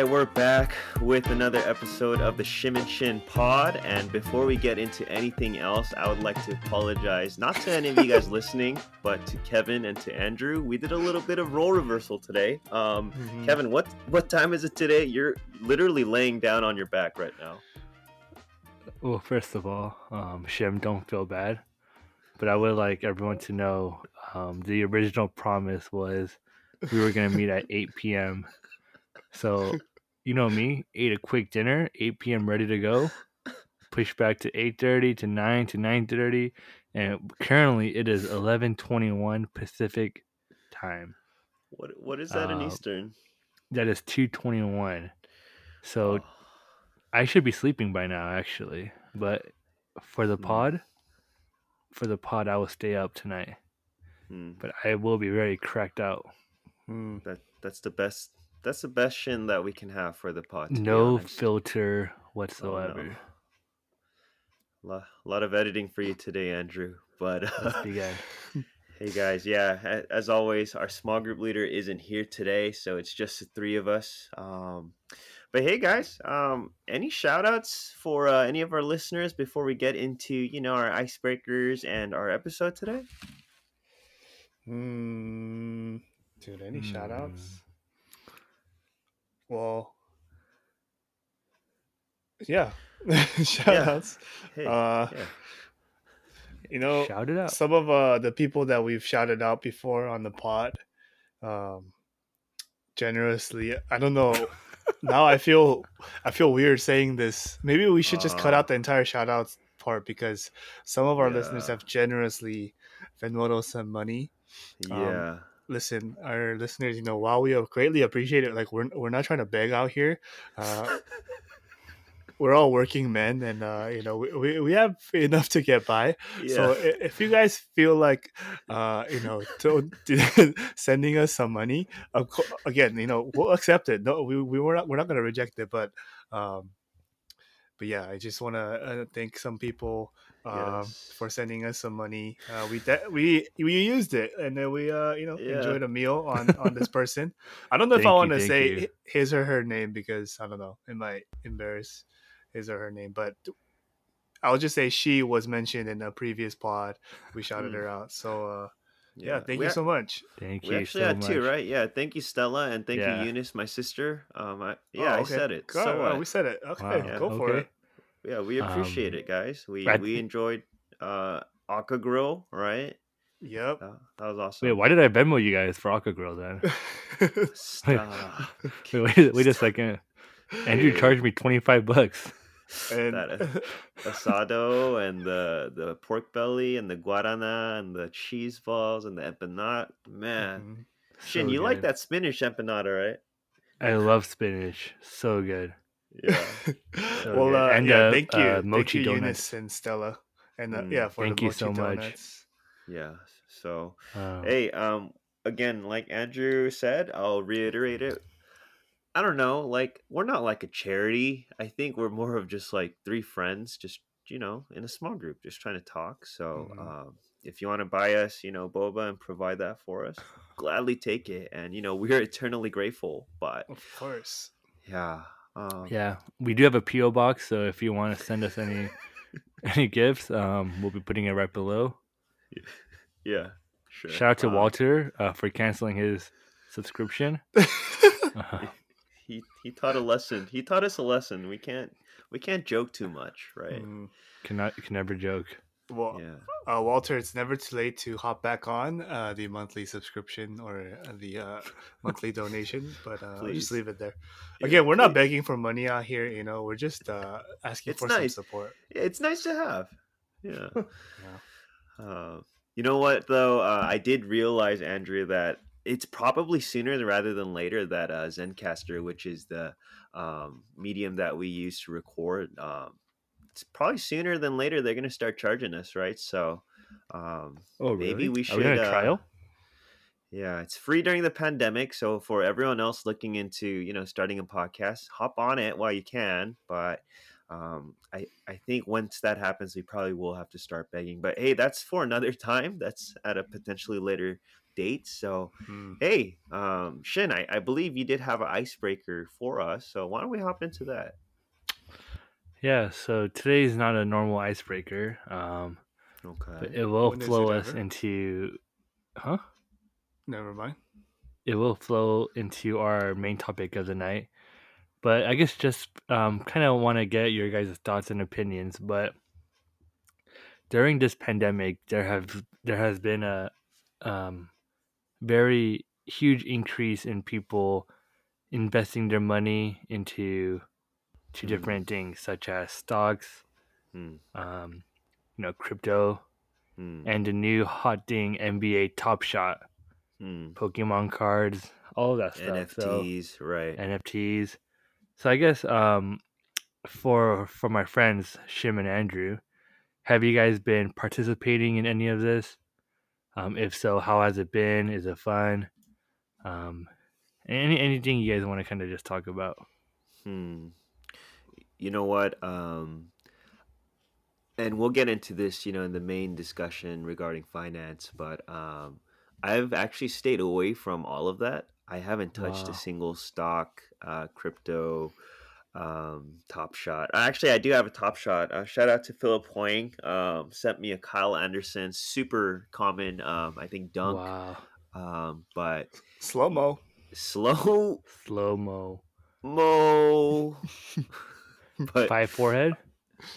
Right, we're back with another episode of the Shim and Shin Pod. And before we get into anything else, I would like to apologize not to any of you guys listening, but to Kevin and to Andrew. We did a little bit of role reversal today. Um, Mhm. Kevin, what what time is it today? You're literally laying down on your back right now. Well, first of all, um, Shim, don't feel bad. But I would like everyone to know um, the original promise was we were going to meet at 8 p.m. So, you know me, ate a quick dinner, 8 p.m. ready to go. Push back to 8:30 to 9 to 9:30, and currently it is 11:21 Pacific time. What what is that in Uh, Eastern? That is 2:21. So Oh, I should be sleeping by now, actually. But for the Hmm. pod, for the pod, I will stay up tonight. hmm, But I will be very cracked out. Hmm. that that's the best. That's the best shin that we can have for the pod. to be No honest. filter Oh, whatsoever. no. Lo- A lot of editing for you today, Andrew. But Let's. Hey guys, yeah, as always, our small group leader isn't here today, so it's just the three of us. Um, but hey guys, um, any shout outs for uh, any of our listeners before we get into, you know, our icebreakers and our episode today? Hmm. Dude, any shout Hmm. outs? Well, yeah. shout Yeah. outs. Hey, uh, yeah. you know, Shout it out. some of uh, the people that we've shouted out before on the pod, um, generously. I don't know. now I feel I feel weird saying this. Maybe we should just cut Uh. out the entire shout outs part because some of our listeners have generously Venmoed us some money. um, yeah. Listen, our listeners, you know, while we greatly appreciate it, like we're we're not trying to beg out here. Uh, we're all working men, and uh, you know, we, we, we have enough to get by. yeah. So if you guys feel like, uh, you know, to, sending us some money, of co- again, you know, we'll accept it. No, we we were not we're not gonna reject it, but um, but yeah, I just want to uh, thank some people um, Yes. for sending us some money. Uh, we de- we we used it, and then we uh you know Yeah. enjoyed a meal on on this person. I don't know if I want to say you. his or her name because I don't know it might embarrass his or her name, but. I'll just say she was mentioned in a previous pod. We shouted Hmm. her out. So uh, yeah, thank We you ac- so much. Thank We you actually so had much. two, right? Yeah. Thank you, Stella, and thank Yeah. you, Eunice, my sister. Um, I, Oh, yeah, I said it. Go- So uh, we said it. Okay, Wow, go for it. Yeah, we appreciate Um, it, guys. We I- we enjoyed uh Aka Grill, right? Yep. That, that was awesome. Wait, why did I Venmo you guys for Aqua Grill then? Stop. Wait, wait, wait a second. Andrew Dude. charged me 25 bucks. and that uh, asado and the the pork belly and the guarana and the cheese balls and the empanada. Man, Mhm. Shin, So you like that spinach empanada, right? I love spinach. So good. Yeah. So well, uh, And, yeah, uh, thank you, uh, thank mochi you, donuts. Eunice and Stella, and uh, Mm, yeah, for thank the you mochi so much. yeah. So Um, hey, um, again, like Andrew said, I'll reiterate it. I don't know, like we're not like a charity. I think we're more of just like three friends, just you know, in a small group, just trying to talk. So, Mhm. um, if you want to buy us, you know, boba and provide that for us, gladly take it. And you know, we're eternally grateful. But Of course. yeah, um, yeah, we do have a PO box, so if you want to send us any any gifts, um, we'll be putting it right below. yeah, sure. Shout out to Um, Walter uh, for canceling his subscription. Uh, He he taught a lesson. He taught us a lesson. We can't we can't joke too much, right? Mm, cannot can never joke. Well, Yeah. uh, Walter, it's never too late to hop back on uh, the monthly subscription or uh, the uh, monthly donation, but uh, I'll just leave it there. Yeah, Again, we're not begging for money out here. You know, we're just uh, asking It's for nice. some support. Yeah, it's nice to have. Yeah. Yeah. Uh, you know what though? Uh, I did realize, Andrew, that it's probably sooner rather than later that uh, Zencastr, which is the um, medium that we use to record, um, probably sooner than later they're going to start charging us, right? So um, Oh, Maybe we we should, a uh, trial? Yeah, it's free during the pandemic. So for everyone else looking into, you know, starting a podcast, hop on it while you can. But um, I I think once that happens, we probably will have to start begging. But hey, that's for another time. That's at a potentially later date. So, Hmm. hey, um, Shin, I, I believe you did have an icebreaker for us. So why don't we hop into that? Yeah, so today is not a normal icebreaker, um, but Okay. it will When flow it us ever? into, huh? Never mind. It will flow into our main topic of the night. But I guess just um, kind of want to get your guys' thoughts and opinions. But during this pandemic, there have there has been a um, very huge increase in people investing their money into to Mm. different things such as stocks, Hmm. um, you know, crypto, Hmm. and the new hot thing NBA Top Shot, Hmm. Pokemon cards, all of that stuff. So NFTs, right? NFTs. So I guess um, for for my friends Shim and Andrew, have you guys been participating in any of this? Um, if so, how has it been? Is it fun? Um, any anything you guys want to kind of just talk about? Hmm. You know what? Um, and we'll get into this, you know, in the main discussion regarding finance. But um, I've actually stayed away from all of that. I haven't touched Wow. a single stock, uh, crypto, um, Top Shot. Actually, I do have a Top Shot. Uh, shout out to Philip Hoying. Um, sent me a Kyle Anderson, super common, um, I think dunk. Wow, Um, but Slow mo. slow slow mo, mo. but five forehead.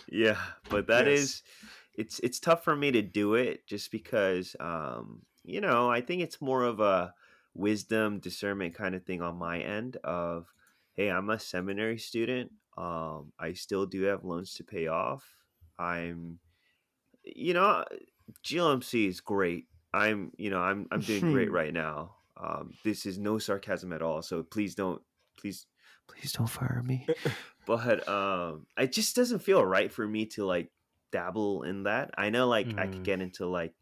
Yeah, but that Yes. is it's it's tough for me to do it just because um you know, I think it's more of a wisdom discernment kind of thing on my end of hey, I'm a seminary student. Um I still do have loans to pay off. I'm you know, GLMC is great. I'm, you know, I'm I'm doing great right now. Um this is no sarcasm at all. So please don't please please don't fire me but um it just doesn't feel right for me to like dabble in that i know like i could Mm. get into like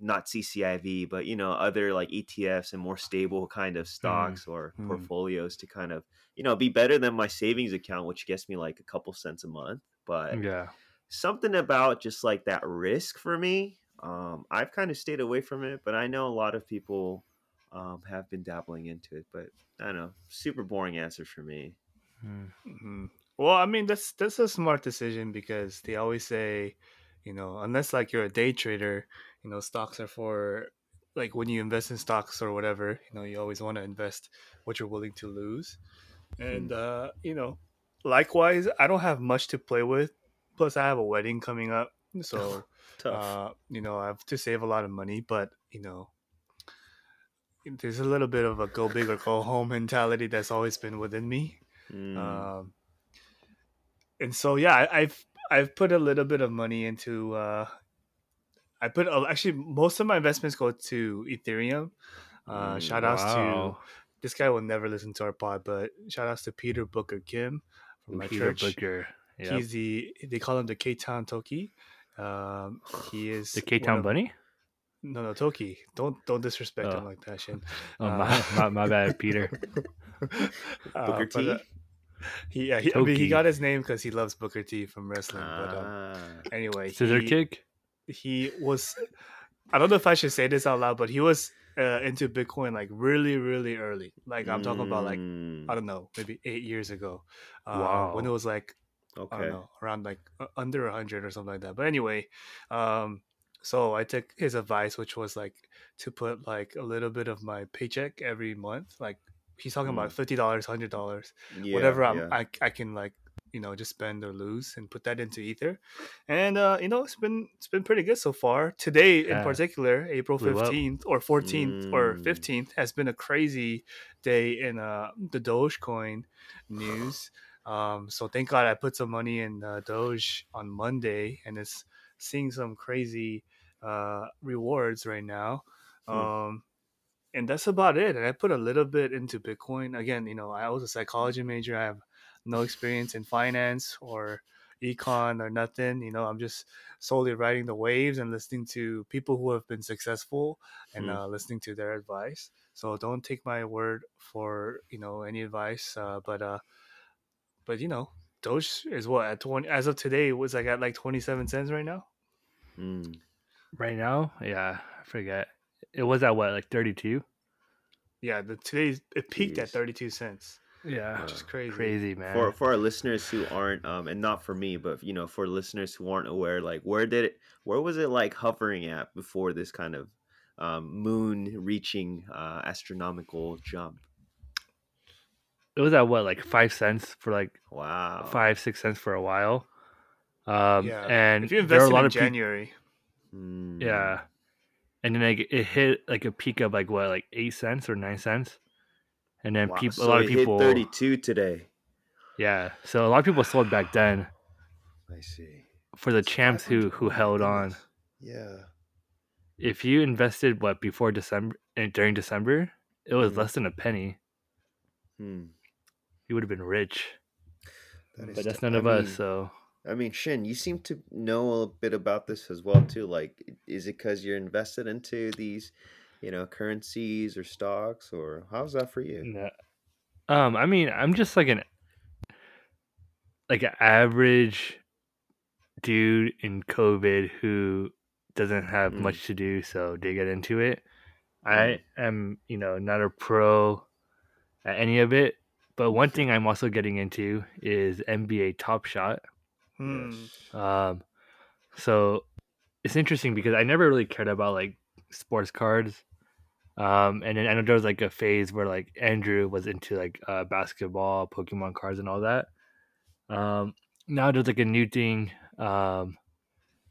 not cciv but you know other like etfs and more stable kind of stocks or Mm. portfolios to kind of you know be better than my savings account which gets me like a couple cents a month but Yeah, something about just like that risk for me um i've kind of stayed away from it but i know a lot of people um have been dabbling into it but i don't know super boring answer for me Mm. Mhm. Well, I mean that's that's a smart decision because they always say, you know, unless like you're a day trader, you know, stocks are for like when you invest in stocks or whatever, you know, you always want to invest what you're willing to lose. And uh, you know, likewise, I don't have much to play with. Plus I have a wedding coming up. So tough uh, you know, I have to save a lot of money, but you know, there's a little bit of a go big or go home mentality that's always been within me. Mm. Um, and so yeah, I, I've I've put a little bit of money into. Uh, I put uh, actually most of my investments go to Ethereum. Uh, Mm, shout outs to this guy will never listen to our pod, but shout outs to Peter Booker Kim from my Peter church. Booker. Yep. He's the they call him the K Town Toki. Um, he is the K Town Bunny. No, no Toki. Don't don't disrespect him Oh. like that, Shin. Oh Uh, my, my, my bad, Peter. Uh, Booker but, T. uh, he, yeah, he, I mean, he got his name because he loves Booker T from wrestling. but um, Ah. anyway, Scissor he, kick. he was. I don't know if I should say this out loud, but he was uh, into Bitcoin like really, really early. Like I'm talking about like Mm, I don't know, maybe eight years ago. Uh, when it was like I don't know, around like uh, under a hundred or something like that. But anyway, um, so I took his advice, which was like to put like a little bit of my paycheck every month. Like he's talking about fifty dollars, hundred dollars, Yeah, whatever I'm, yeah. I I can like you know just spend or lose and put that into ether, and uh, you know it's been it's been pretty good so far. Today in particular, April fifteenth or fourteenth or Mm. fifteenth has been a crazy day in uh the Dogecoin news. Um, so thank God I put some money in uh, Doge on Monday, and it's seeing some crazy uh, rewards right now. Hmm. Um, and that's about it. And I put a little bit into Bitcoin. Again, you know, I was a psychology major. I have no experience in finance or econ or nothing. You know, I'm just solely riding the waves and listening to people who have been successful and Hmm. uh, listening to their advice. So don't take my word for you know any advice. Uh, but uh, but you know, Doge is what at twenty as of today was like at like twenty seven cents right now. Mm. Right now, yeah, I forget. it was at what like 32. Yeah, the today's it peaked at 32 cents, Yeah, which is crazy. crazy man. for for our listeners who aren't um and not for me but you know for listeners who aren't aware like where did it where was it like hovering at before this kind of um moon reaching uh astronomical jump it was at what like five cents for like wow five six cents for a while. Um, yeah, and if you there are invested a lot in of people. Hmm. Yeah. And then like it hit like a peak of like what, like eight cents or nine cents. And then Wow, people so a lot of people 32 today Yeah. So a lot of people sold back then i see for the champs who who held on. yeah If you invested what before December and during December, it was Mhm. less than a penny. hmm. You would have been rich. That But that's none I of us, so I mean, Shin, you seem to know a bit about this as well too. Like, is it because you're invested into these, you know, currencies or stocks, or how's that for you? No. Um, I mean, I'm just like an like an average dude in COVID who doesn't have Mm. much to do, so they get into it. I am, you know, not a pro at any of it, but one thing I'm also getting into is NBA Top Shot. Yes. Um, so it's interesting because I never really cared about like sports cards. Um, and then I know there was like a phase where like Andrew was into like uh, basketball, Pokemon cards, and all that. Um, now there's like a new thing um,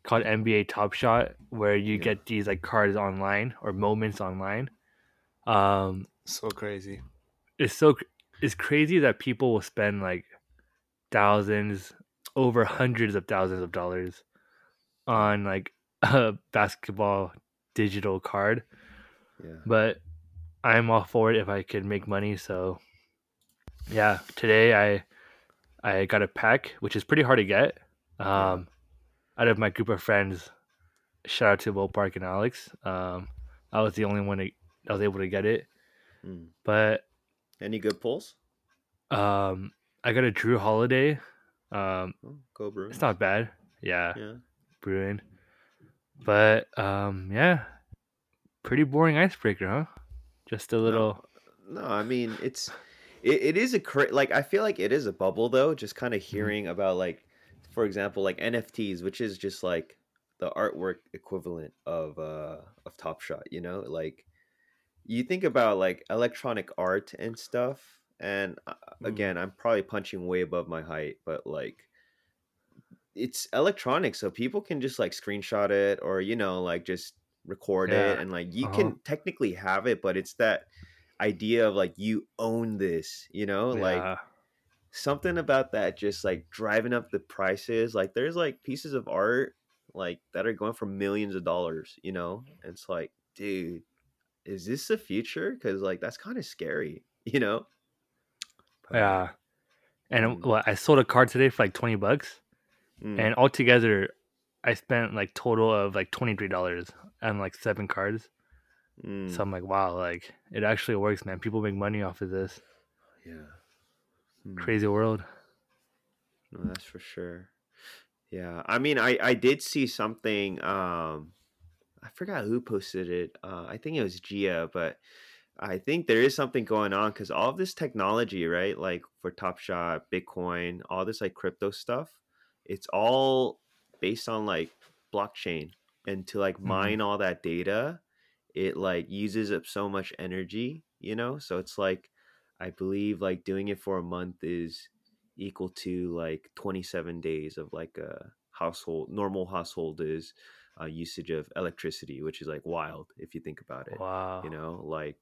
called NBA Top Shot where you Yeah. get these like cards online or moments online. Um, so crazy. it's so it's crazy that people will spend like thousands over hundreds of thousands of dollars on like a basketball digital card Yeah. but i'm all for it if i could make money so yeah today i i got a pack which is pretty hard to get um out of my group of friends shout out to will park and alex um i was the only one that that was able to get it Mm. but Any good pulls? Um, I got a Jrue Holiday. Um, Oh, go Bruins. it's not bad. Yeah, Yeah. Bruin. But um, yeah, pretty boring icebreaker, huh? Just a little. No, I mean it's it, it is a cra- like I feel like it is a bubble though. Just kind of Mm-hmm. hearing about like, for example, like NFTs, which is just like the artwork equivalent of uh of Top Shot. You know, like you think about like electronic art and stuff. And uh, Mhm. again, I'm probably punching way above my height, but like it's electronic, so people can just like screenshot it or you know like just record it and like you uh-huh. can technically have it, but it's that idea of like you own this, you know, like something about that just like driving up the prices. Like there's like pieces of art like that are going for millions of dollars, you know, and it's like, dude, is this the future? Because like that's kind of scary, you know. Yeah. And well, I sold a card today for like twenty bucks, mm, and altogether, I spent like total of like twenty three dollars on like seven cards. mm, So I'm like, wow, like it actually works, man. People make money off of this yeah, Mm. crazy world. No, that's for sure. Yeah, I mean, I I did see something. Um, I forgot who posted it. Uh, I think it was Gia, but I think there is something going on because all of this technology, right? Like for Top Shot, Bitcoin, all this like crypto stuff, it's all based on like blockchain, and to like Mhm. mine all that data, it like uses up so much energy, you know. So it's like, I believe like doing it for a month is equal to like 27 days of like a household normal household is uh, usage of electricity which is like wild if you think about it Wow. you know like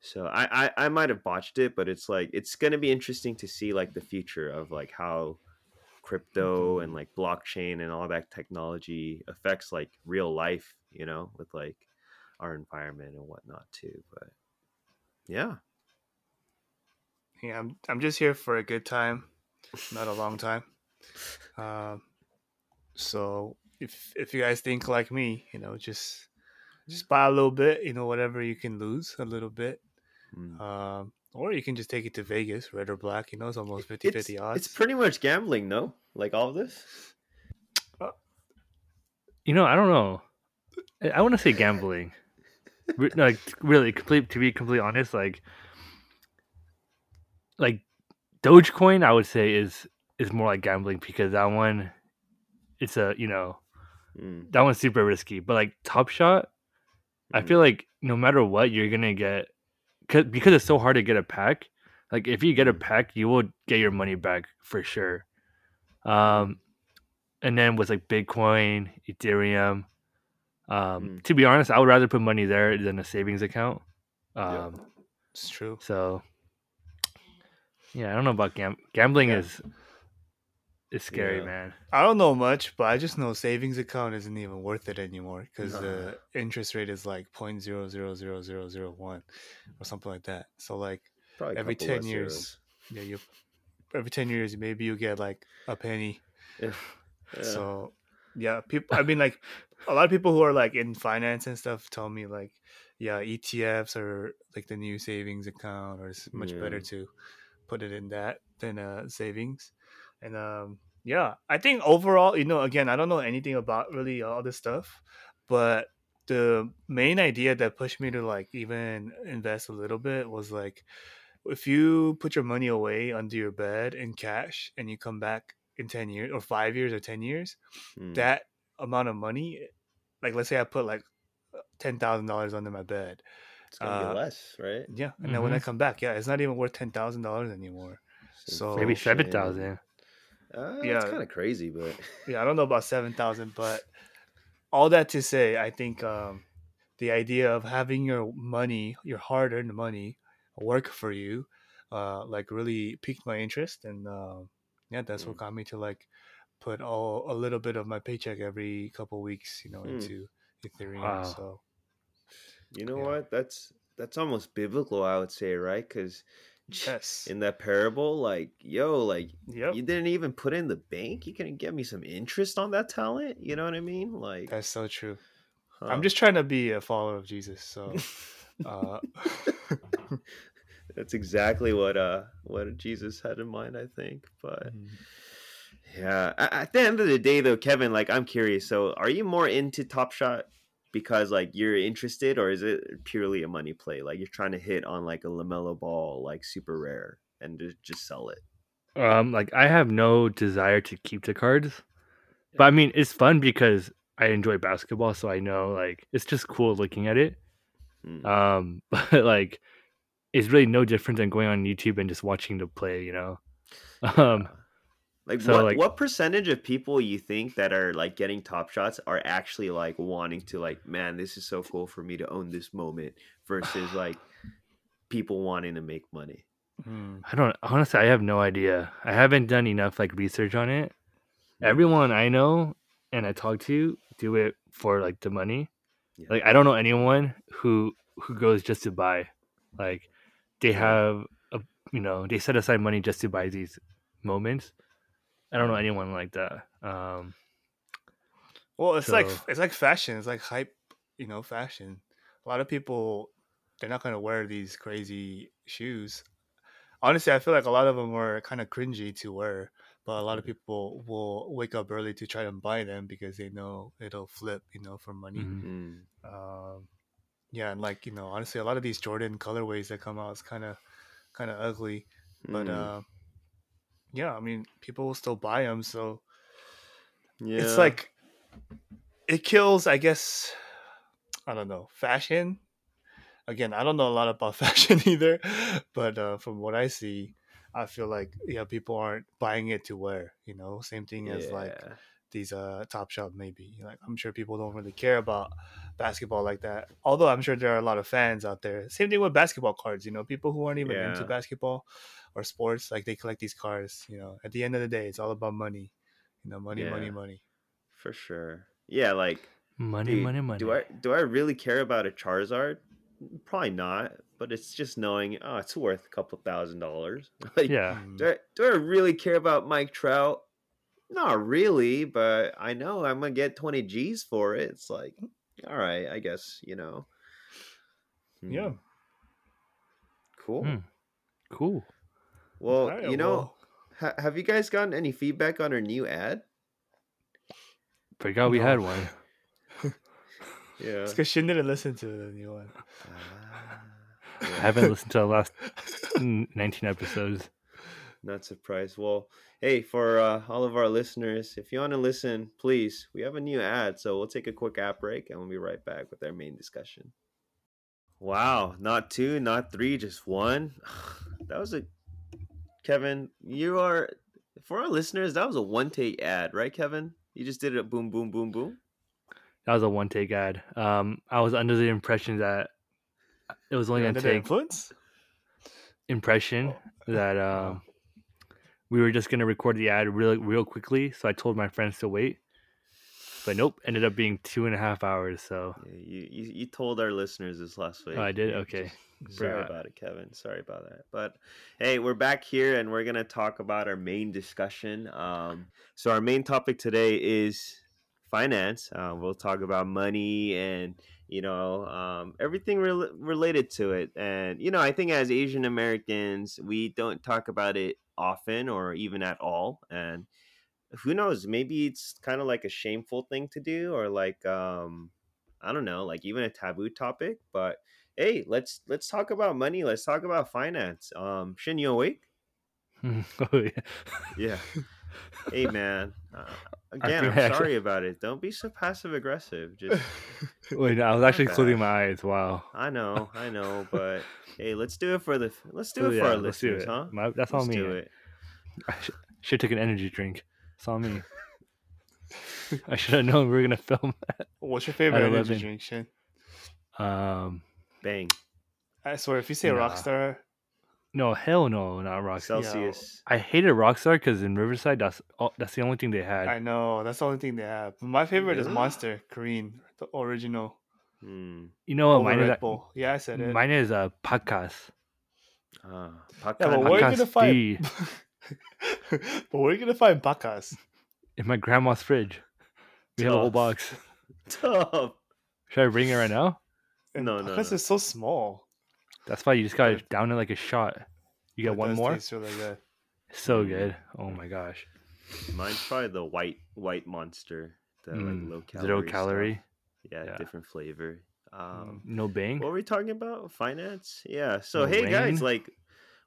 so I, I i might have botched it but it's like it's going to be interesting to see like the future of like how crypto and like blockchain and all that technology affects like real life you know with like our environment and whatnot too but yeah Yeah, I'm I'm just here for a good time, not a long time. Um, so if if you guys think like me, you know, just just buy a little bit, you know, whatever you can lose a little bit. Mm. Um, or you can just take it to Vegas, red or black, you know, it's almost 50 it's, 50 odds. it's pretty much gambling no like all of this You know, I don't know. I- I want to say gambling. Re- like really complete to be completely honest like like dogecoin i would say is is more like gambling because that one it's a you know Mm, that one's super risky but like top shot i mm, feel like no matter what you're gonna get cause, because it's so hard to get a pack like if you get a Mm. pack you will get your money back for sure um and then with like bitcoin ethereum um Mm. to be honest i would rather put money there than a savings account Yeah. um It's true. so yeah i don't know about gam- gambling Yeah. is is scary Yeah. man I don't know much, but I just know savings account isn't even worth it anymore because Nah. the interest rate is like point zero zero zero zero zero one or something like that. So like probably every ten less years, yeah, you every ten years maybe you get like a penny. zeros. Yeah. So yeah, people. I mean, like a lot of people who are like in finance and stuff tell me like, yeah, ETFs are like the new savings account, or it's much better to put it in that than uh savings. And um, yeah, I think overall, you know, again, I don't know anything about really all this stuff, but the main idea that pushed me to like even invest a little bit was like if you put your money away under your bed in cash and you come back in 10 years or 5 years or 10 years Mm, that amount of money like let's say i put like $10000 under my bed it's gonna uh, be less, right? yeah and then when i Mhm. come back yeah it's not even worth $10000 anymore So- maybe Inflation. 7000 Uh, Yeah. it's kind of crazy, but yeah i don't know about 7000 but all that to say i think um the idea of having your money your hard-earned money work for you uh like really piqued my interest and uh, yeah that's what Mm. got me to like put all a little bit of my paycheck every couple weeks you know Mm. into ethereum Wow. so you know Yeah. what? That's that's almost biblical, I would say, right? Because yes in that parable, like, yo, like yep you didn't even put in the bank. You can get me some interest on that talent. You know what I mean? Like, that's so true huh. i'm just trying to be a follower of jesus so uh that's exactly what uh what Jesus had in mind, I think. But mm. yeah, at the end of the day, though, Kevin, like, I'm curious. So, are you more into Top Shot because like you're interested, or is it purely a money play? Like you're trying to hit on like a Lamelo Ball, like super rare, and ju- just sell it. Um, like I have no desire to keep the cards, but I mean it's fun because I enjoy basketball, so I know like it's just cool looking at it. Hmm. Um, but like it's really no different than going on YouTube and just watching the play, you know. Um, like so, what like- what percentage of people you think that are like getting top shots are actually like wanting to like man this is so cool for me to own this moment versus like people wanting to make money Mm. I don't honestly. I have no idea. I haven't done enough like research on it. Everyone I know and I talk to do it for like the money. Yeah. Like I don't know anyone who who goes just to buy. Like they have a you know they set aside money just to buy these moments. I don't know anyone like that. Um, Well, it's like it's like fashion. It's like hype, you know, fashion. A lot of people they're not gonna wear these crazy shoes. Honestly, I feel like a lot of them were kind of cringy to wear, but a lot of people will wake up early to try to buy them because they know it'll flip, you know, for money. mhm. Mm. Um, yeah, and like you know, honestly, a lot of these Jordan colorways that come out is kind of kind of ugly, but Mm. uh, yeah, I mean, people will still buy them, so yeah. it's like it kills i guess i don't know fashion. Again i don't know a lot about fashion either but uh, from what i see i feel like yeah people aren't buying it to wear you know? Same thing as like these uh top shot maybe like i'm sure people don't really care about basketball like that although i'm sure there are a lot of fans out there same thing with basketball cards you know people who aren't even into basketball or sports like they collect these cards you know at the end of the day it's all about money you know money money Yeah. money for sure yeah like money, dude, money, money. do i do i really care about a charizard probably not but it's just knowing oh it's worth a couple thousand dollars like yeah, Mm. do I, do I really care about Mike Trout? Not really, but I know I'm gonna get 20 G's for it. It's like, all right, I guess you know. Hmm, yeah cool. Hmm. cool. Well, Alright, you know, well, ha- have you guys gotten any feedback on our new ad? Forgot we No. had one. Yeah. It's because Shin didn't listen to the new one. Ah, I haven't listened to the last mm, 19 episodes. Not surprised. Well, hey, for uh, all of our listeners, if you want to listen, please, we have a new ad. So we'll take a quick app break and we'll be right back with our main discussion. Wow, not two, not three, just one. That was a Kevin. You are for our listeners. That was a one take ad, right, Kevin? You just did it. Boom, boom, boom, boom. That was a one take ad. Um, I was under the impression that it was only You're going to under the take influence? impression Oh. that um, we were just going to record the ad real, real quickly. So I told my friends to wait. But nope, ended up being two and a half hours. So Yeah, you, you you told our listeners this last week. oh, I did. Okay. just- Sorry about it, Kevin. Sorry about that. But hey, we're back here and we're gonna talk about our main discussion. Um, so our main topic today is finance. Uh, we'll talk about money and you know um, everything rel- related to it. And you know, I think as Asian Americans, we don't talk about it often or even at all. And who knows? Maybe it's kind of like a shameful thing to do, or like um, I don't know, like even a taboo topic. But hey, let's let's talk about money. Let's talk about finance. Um, Shin, you awake? oh, yeah. Yeah. hey, man. Uh, again, I'm I actually- sorry about it. Don't be so passive aggressive. Just Wait, no, I was actually closing my eyes. Wow. I know, I know, but hey, let's do it for the let's do Oh, it yeah, for our let's do listeners, it. huh? My- that's all let's me. do it. I sh- should take an energy drink. It's all me. I should have known we were gonna film. That. What's your favorite energy 11. drink, Shin? Um, Bang. I swear, if you say Nah. Rockstar, no, hell no, not Rockstar. Celsius. I hated Rockstar because in Riverside, that's all, that's the only thing they had. I know that's the only thing they have. My favorite is Monster Green, the original. Hmm. you know what? over Mine Red is Bull. Yeah, I said it. mine is uh, podcast. Ah, yeah, but where are you gonna find? but where are you gonna find Bacchus? in my grandma's fridge. We have a whole box. Tough. Should I bring it right now? And No, no, Bacchus no. is so small. That's why you just gotta down it like a shot. You but get it one more. taste really good. So Mm. good. Oh my gosh. Mine's probably the white white monster. The Mm, like low calorie. Zero calorie. Yeah, Yeah. different flavor. Um, No bang. what were we talking about? Finance? Yeah. So No hey guys, like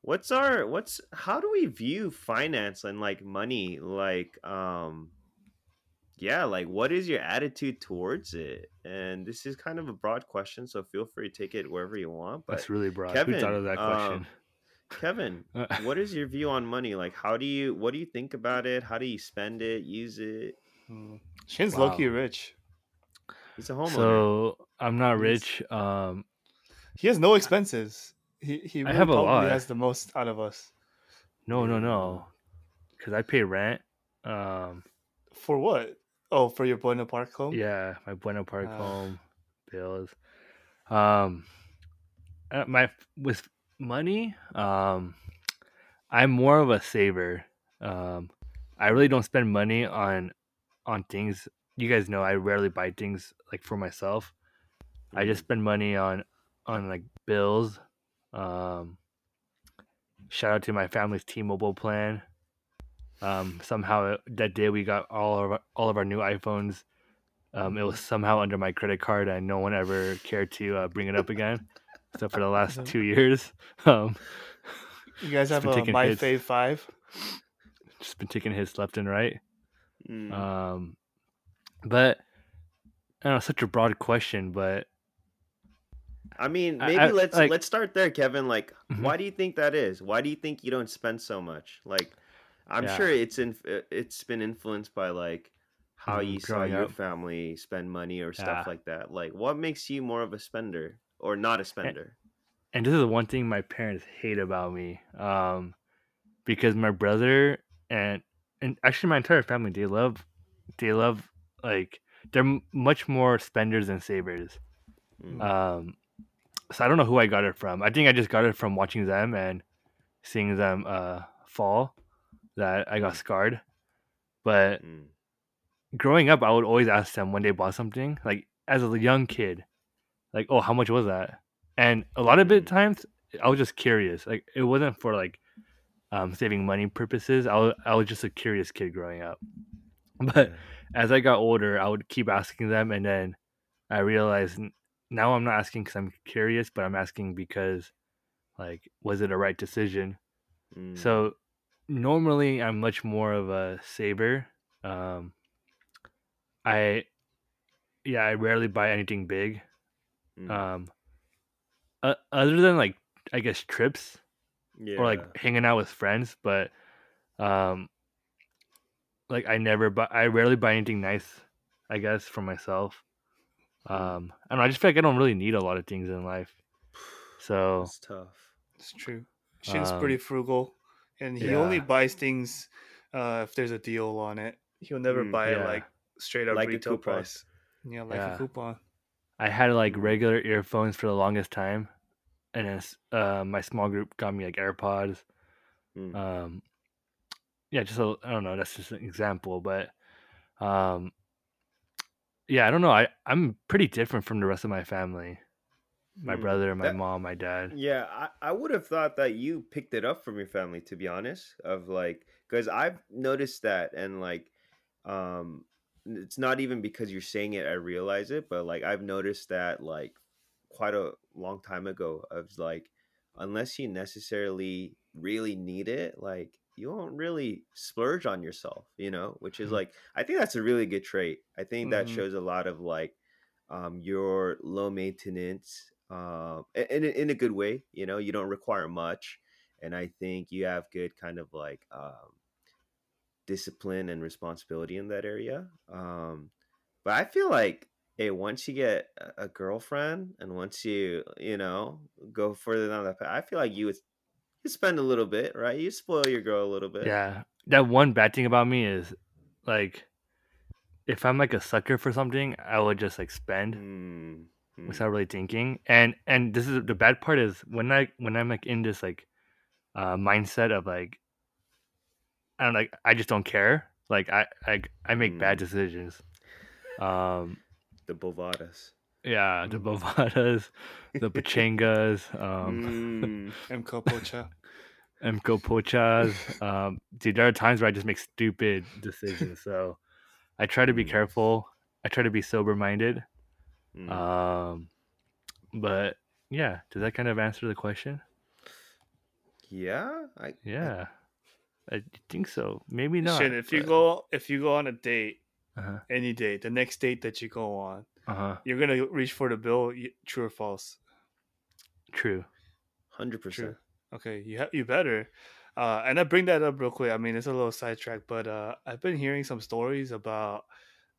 what's our what's how do we view finance and like money? Like um yeah, like what is your attitude towards it? And this is kind of a broad question, so feel free to take it wherever you want. But That's really broad. Who Kevin, thought of that question? Kevin, what is your view on money? Like how do you what do you think about it? How do you spend it, use it? Mm. Shin's Wow. low key rich. He's a homeowner. so I'm not rich. Um, He has no expenses. He he I have a lot. has the most out of us. no, no, no, because I pay rent. Um, For what? Oh, for your Buena Park home? yeah, my Buena Park Ah. home bills. Um, uh, my with money. Um, I'm more of a saver. Um, I really don't spend money on on things. You guys know I rarely buy things like for myself. I just Mm. spend money on on like bills. Um, shout out to my family's T-Mobile plan. Um, somehow that day we got all of our, all of our new iPhones. Um, it was somehow under my credit card, and no one ever cared to uh, bring it up again. so for the last two years, um, You guys have been a My hits. Fave Five. just been taking hits left and right. Mm. Um, but I don't know, such a broad question, but I mean, maybe I- let's like- let's start there, Kevin. Like, Mhm. why do you think that is? Why do you think you don't spend so much? Like, I'm Yeah. sure it's in it's been influenced by like how you saw your up. family spend money or stuff Yeah. like that. Like, what makes you more of a spender or not a spender? and this is the one thing my parents hate about me um because my brother and and actually my entire family they love they love like they're m- much more spenders than savers Mm. um so i don't know who i got it from i think i just got it from watching them and seeing them uh fall that i got scarred but Mm. growing up i would always ask them when they bought something like as a young kid like oh how much was that and a lot of it Mm. times i was just curious like it wasn't for like um saving money purposes i was, I was just a curious kid growing up but as i got older i would keep asking them and then I realized now I'm not asking because I'm curious, but I'm asking because, like, was it a right decision? Mm, So normally I'm much more of a saver. Um, I yeah, I rarely buy anything big. mm, Um, uh, other than like I guess trips yeah. or like hanging out with friends, but um, like I never buy. I rarely buy anything nice. I guess for myself. Mm. Um, I don't know. I just feel like I don't really need a lot of things in life. So it's tough. It's true. Shin's Um, pretty frugal, and he only buys things uh, if there's a deal on it. He'll never Mm, buy it like straight up Like a retail coupon. price. Yeah, like Yeah. a coupon. I had like regular earphones for the longest time, and then uh, my small group got me like AirPods. Mm. Um, yeah, just a, I don't know. That's just an example, but um, yeah, I don't know. I I'm pretty different from the rest of my family. My Hmm. brother, my That- mom, my dad. Yeah, I, I would have thought that you picked it up from your family, to be honest. Of like, because I've noticed that, and like, um, it's not even because you're saying it, I realize it, but like, I've noticed that like quite a long time ago. Of like, unless you necessarily really need it, like, you won't really splurge on yourself, you know, which is Mhm. like, I think that's a really good trait. I think that Mhm. shows a lot of like, um, your low maintenance a- in, a- in a good way. You know, you don't require much, and I think you have good kind of like um, discipline and responsibility in that area. Um, but I feel like, hey, once you get a- a girlfriend and once you you know go further down that path, I feel like you would you spend a little bit, right? You spoil your girl a little bit. Yeah, that one bad thing about me is like, if I'm like a sucker for something, I would just like spend. Mm, mm, without really thinking and and this is the bad part is when i when i'm like in this like uh mindset of like i don't like i just don't care like i i, I make bad Mm. decisions um the bovadas. yeah Mm. the bovadas the pachangas um Mm, M. Pocha. mco pochas um dude there are times where i just make stupid decisions so i try to be Mm. careful i try to be sober minded mm. um but yeah does that kind of answer the question yeah, I, I Yeah, I think so. Maybe not. Shin, if you go if you go on a date, uh-huh, any date, the next date that you go on, uh-huh, you're gonna reach for the bill. True or false? true. hundred percent. Okay, you ha- you better. Uh, and I bring that up real quick. I mean, it's a little sidetrack, but uh, I've been hearing some stories about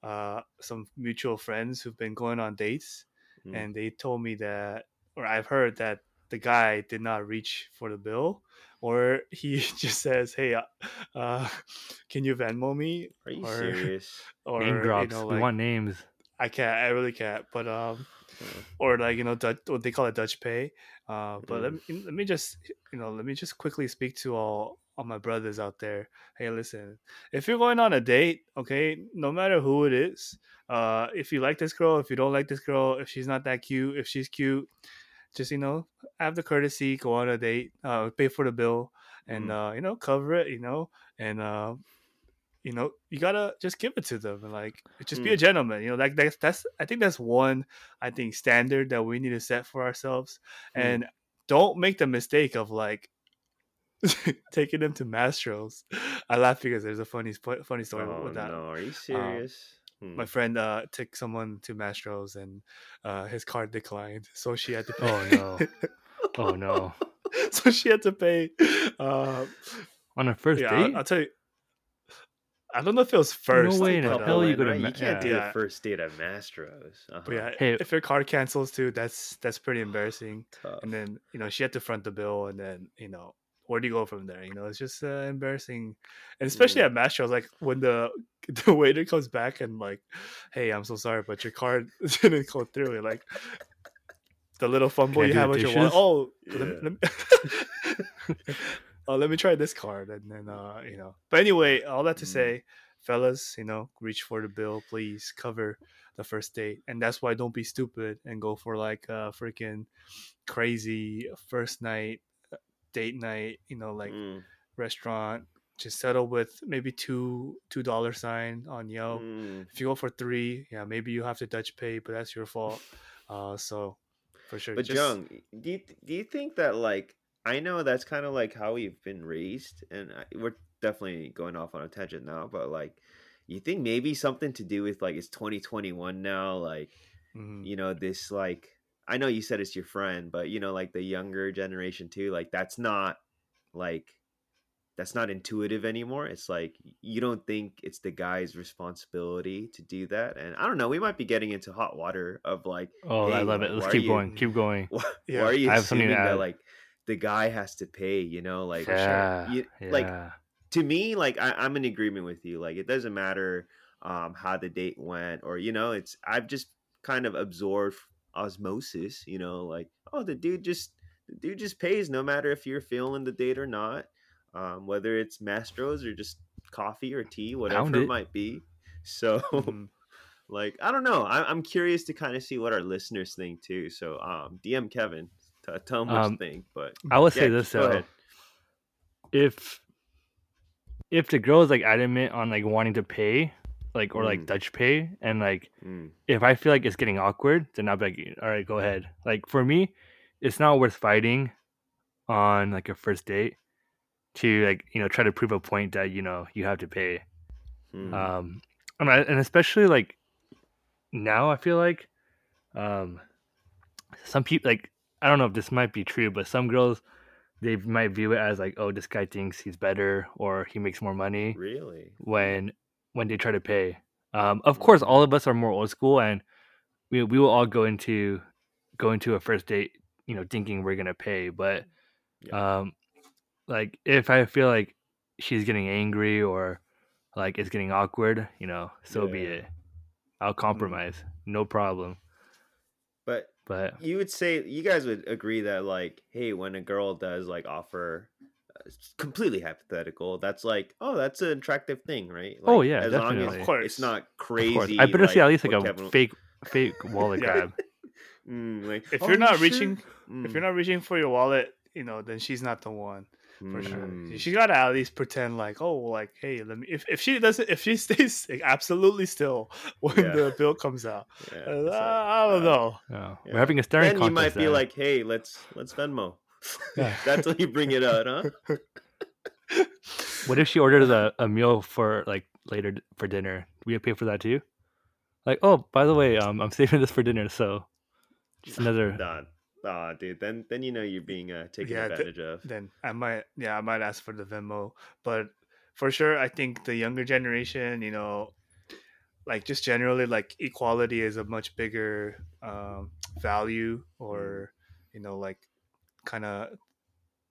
uh, some mutual friends who've been going on dates, Mm. and they told me that, or I've heard that the guy did not reach for the bill, or he just says, "Hey, uh, uh, can you Venmo me?" Are you or, serious? Or Name drops. You know, we want names. I can't. I really can't. But um, or like you know Dutch, what they call it Dutch pay. Uh, but let Mm. me let me just you know let me just quickly speak to all all my brothers out there. Hey, listen, if you're going on a date, okay, no matter who it is, uh, if you like this girl, if you don't like this girl, if she's not that cute, if she's cute, just you know have the courtesy, go on a date, uh, pay for the bill, and Mm. uh, you know cover it, you know, and uh, you know you gotta just give it to them and like just be a Mm. gentleman you know like that's that's i think that's one i think standard that we need to set for ourselves Mm. and don't make the mistake of like taking them to mastros i laugh because there's a funny funny story oh with that no, are you serious? Hmm. my friend uh took someone to mastros and uh his card declined so she had to pay Oh no. Oh no. so she had to pay uh On a first yeah I'll, date? I'll tell you i don't know if it was first No way in hell uh, you go to right? ma- You can't do yeah. the first date at Mastros. Uh-huh. But yeah, Hey- if your card cancels too, that's that's pretty embarrassing. Tough. And then you know she had to front the bill, and then you know where do you go from there? You know, it's just uh, embarrassing, and especially Yeah. at Mastros, like when the the waiter comes back and like, hey, I'm so sorry, but your card didn't go through. Like the little fumble you have with your wallet. Oh, let me- Yeah. let me- oh, let me try this card, and then uh, you know. But anyway, all that to Mm. say, fellas, you know, reach for the bill, please cover the first date, and that's why don't be stupid and go for like a freaking crazy first night date night, you know, like Mm. restaurant just settle with maybe two two dollar sign on Yelp. Mm. If you go for three, yeah, maybe you have to Dutch pay, but that's your fault. Uh, so for sure. But just- Jung, do you do you think that like I know that's kind of like how we've been raised, and I, we're definitely going off on a tangent now. But like, you think maybe something to do with like it's 2021 now, like Mhm. you know this like I know you said it's your friend, but you know like the younger generation too, like that's not like that's not intuitive anymore. It's like you don't think it's the guy's responsibility to do that, and I don't know. We might be getting into hot water of like Oh, I love it. Let's why are keep you- going. Keep going. why, Yeah, why are you I have something assuming to that like the guy has to pay? You know, like yeah, you- like to me, like I, I'm in agreement with you. Like it doesn't matter um, how the date went, or you know, it's I've just kind of absorbed osmosis. You know, like oh, the dude just the dude just pays no matter if you're feeling the date or not, um, whether it's Mastros or just coffee or tea, whatever it it. might be. So. Mhm. like i don't know I, i'm curious to kind of see what our listeners think too so um dm kevin t- tell him what Um, you think but I will say this though. ahead. If if the girl is like adamant on like wanting to pay, like or Mm. like Dutch pay, and like Mm, if I feel like it's getting awkward, then I'll be like, all right, go ahead. Like for me, it's not worth fighting on like a first date to like you know try to prove a point that you know you have to pay. mm, Um, and, I, and especially like now, I feel like um, some people like I don't know if this might be true, but some girls they might view it as like, oh, this guy thinks he's better or he makes more money really when when they try to pay. Um, of course, all of us are more old school, and we we will all go into go into a first date, you know, thinking we're gonna pay. But um, like if I feel like she's getting angry or like it's getting awkward, you know, so be it. I'll compromise, no problem. but But you would say you guys would agree that like hey when a girl does like offer completely hypothetical that's like oh that's an attractive thing right Oh, Like, yeah, as long as Of course. it's not crazy I better see at least like a Kevin- fake fake wallet Yeah. grab. Mm, like, If "Oh, you're not sure?" reaching, Mm, if you're not reaching for your wallet, you know, then she's not the one for sure. mm. She gotta at least pretend like, oh, like, hey, let me. If, if she doesn't, if she stays like, absolutely still when Yeah. the bill comes out, Yeah, uh, like, I don't uh, know. Oh, Yeah. We're having a staring then you might contest. be then. like, "Hey, let's let's Venmo." Yeah. That's when you bring it out, huh? What if she orders a, a meal for like later for dinner? Do we pay for that too? Like, oh, by the way, um, I'm saving this for dinner, so just another. Nah, nah, dude. Then then you know you're being uh, taken Yeah, th- advantage of. Then I might, yeah, I might ask for the Venmo, but for sure, I think the younger generation, you know, like just generally, like equality is a much bigger um, value, or you know, like kind of,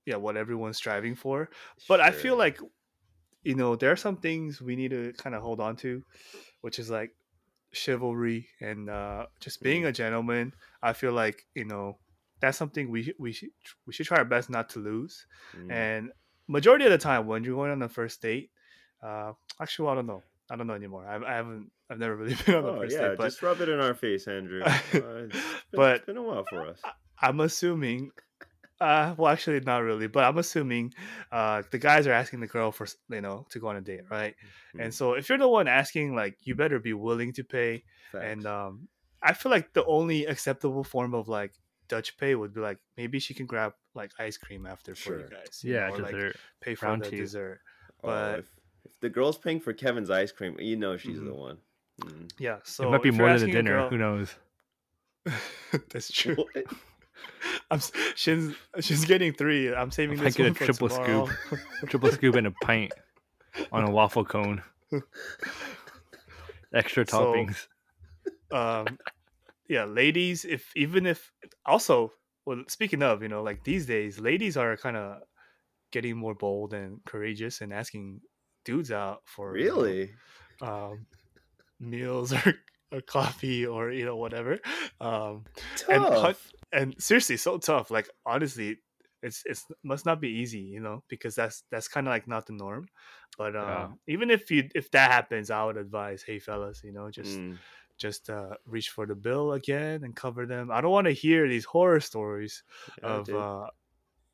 yeah, what everyone's striving for. But I feel like, you know, there are some things we need to kind of hold on to, which is like chivalry and uh, just being a gentleman. I feel like you know that's something we we should we should try our best not to lose. Mm. And majority of the time, when you're going on the first date, uh, actually, I don't know. I don't know anymore. I, I haven't. I've never really been on a Oh first yeah, date, but just rub it in our face, Andrew. Uh, it's been, But- it's been a while for us. I'm assuming. Uh, well, actually, not really, but I'm assuming uh, the guys are asking the girl for you know to go on a date, right? And Mm, so if you're the one asking, like, you better be willing to pay. And um, I feel like the only acceptable form of like Dutch pay would be like maybe she can grab like ice cream after for you Sure. guys, you Yeah, know, or, like pay for round the two. dessert. Oh, but- if, if the girl's paying for Kevin's ice cream, you know she's the Mhm. one. Mm. Yeah, so it might be more than a asking dinner. girl- Who knows? That's true. What? I'm s- she's she's getting three. I'm saving I this get a for triple tomorrow. scoop. Triple scoop and a pint on a waffle cone. Extra So- toppings. um, yeah, ladies. If even if also, well, speaking of, you know, like these days, ladies are kind of getting more bold and courageous and asking dudes out for you know, Really? um, meals or, or coffee or you know whatever. Um, and and seriously, so tough. Like honestly, it's it's must not be easy, you know, because that's that's kind of like not the norm. But um, Yeah. even if you if that happens, I would advise, hey fellas, you know, just Mm, just uh, reach for the bill again and cover them. I don't want to hear these horror stories yeah, of uh,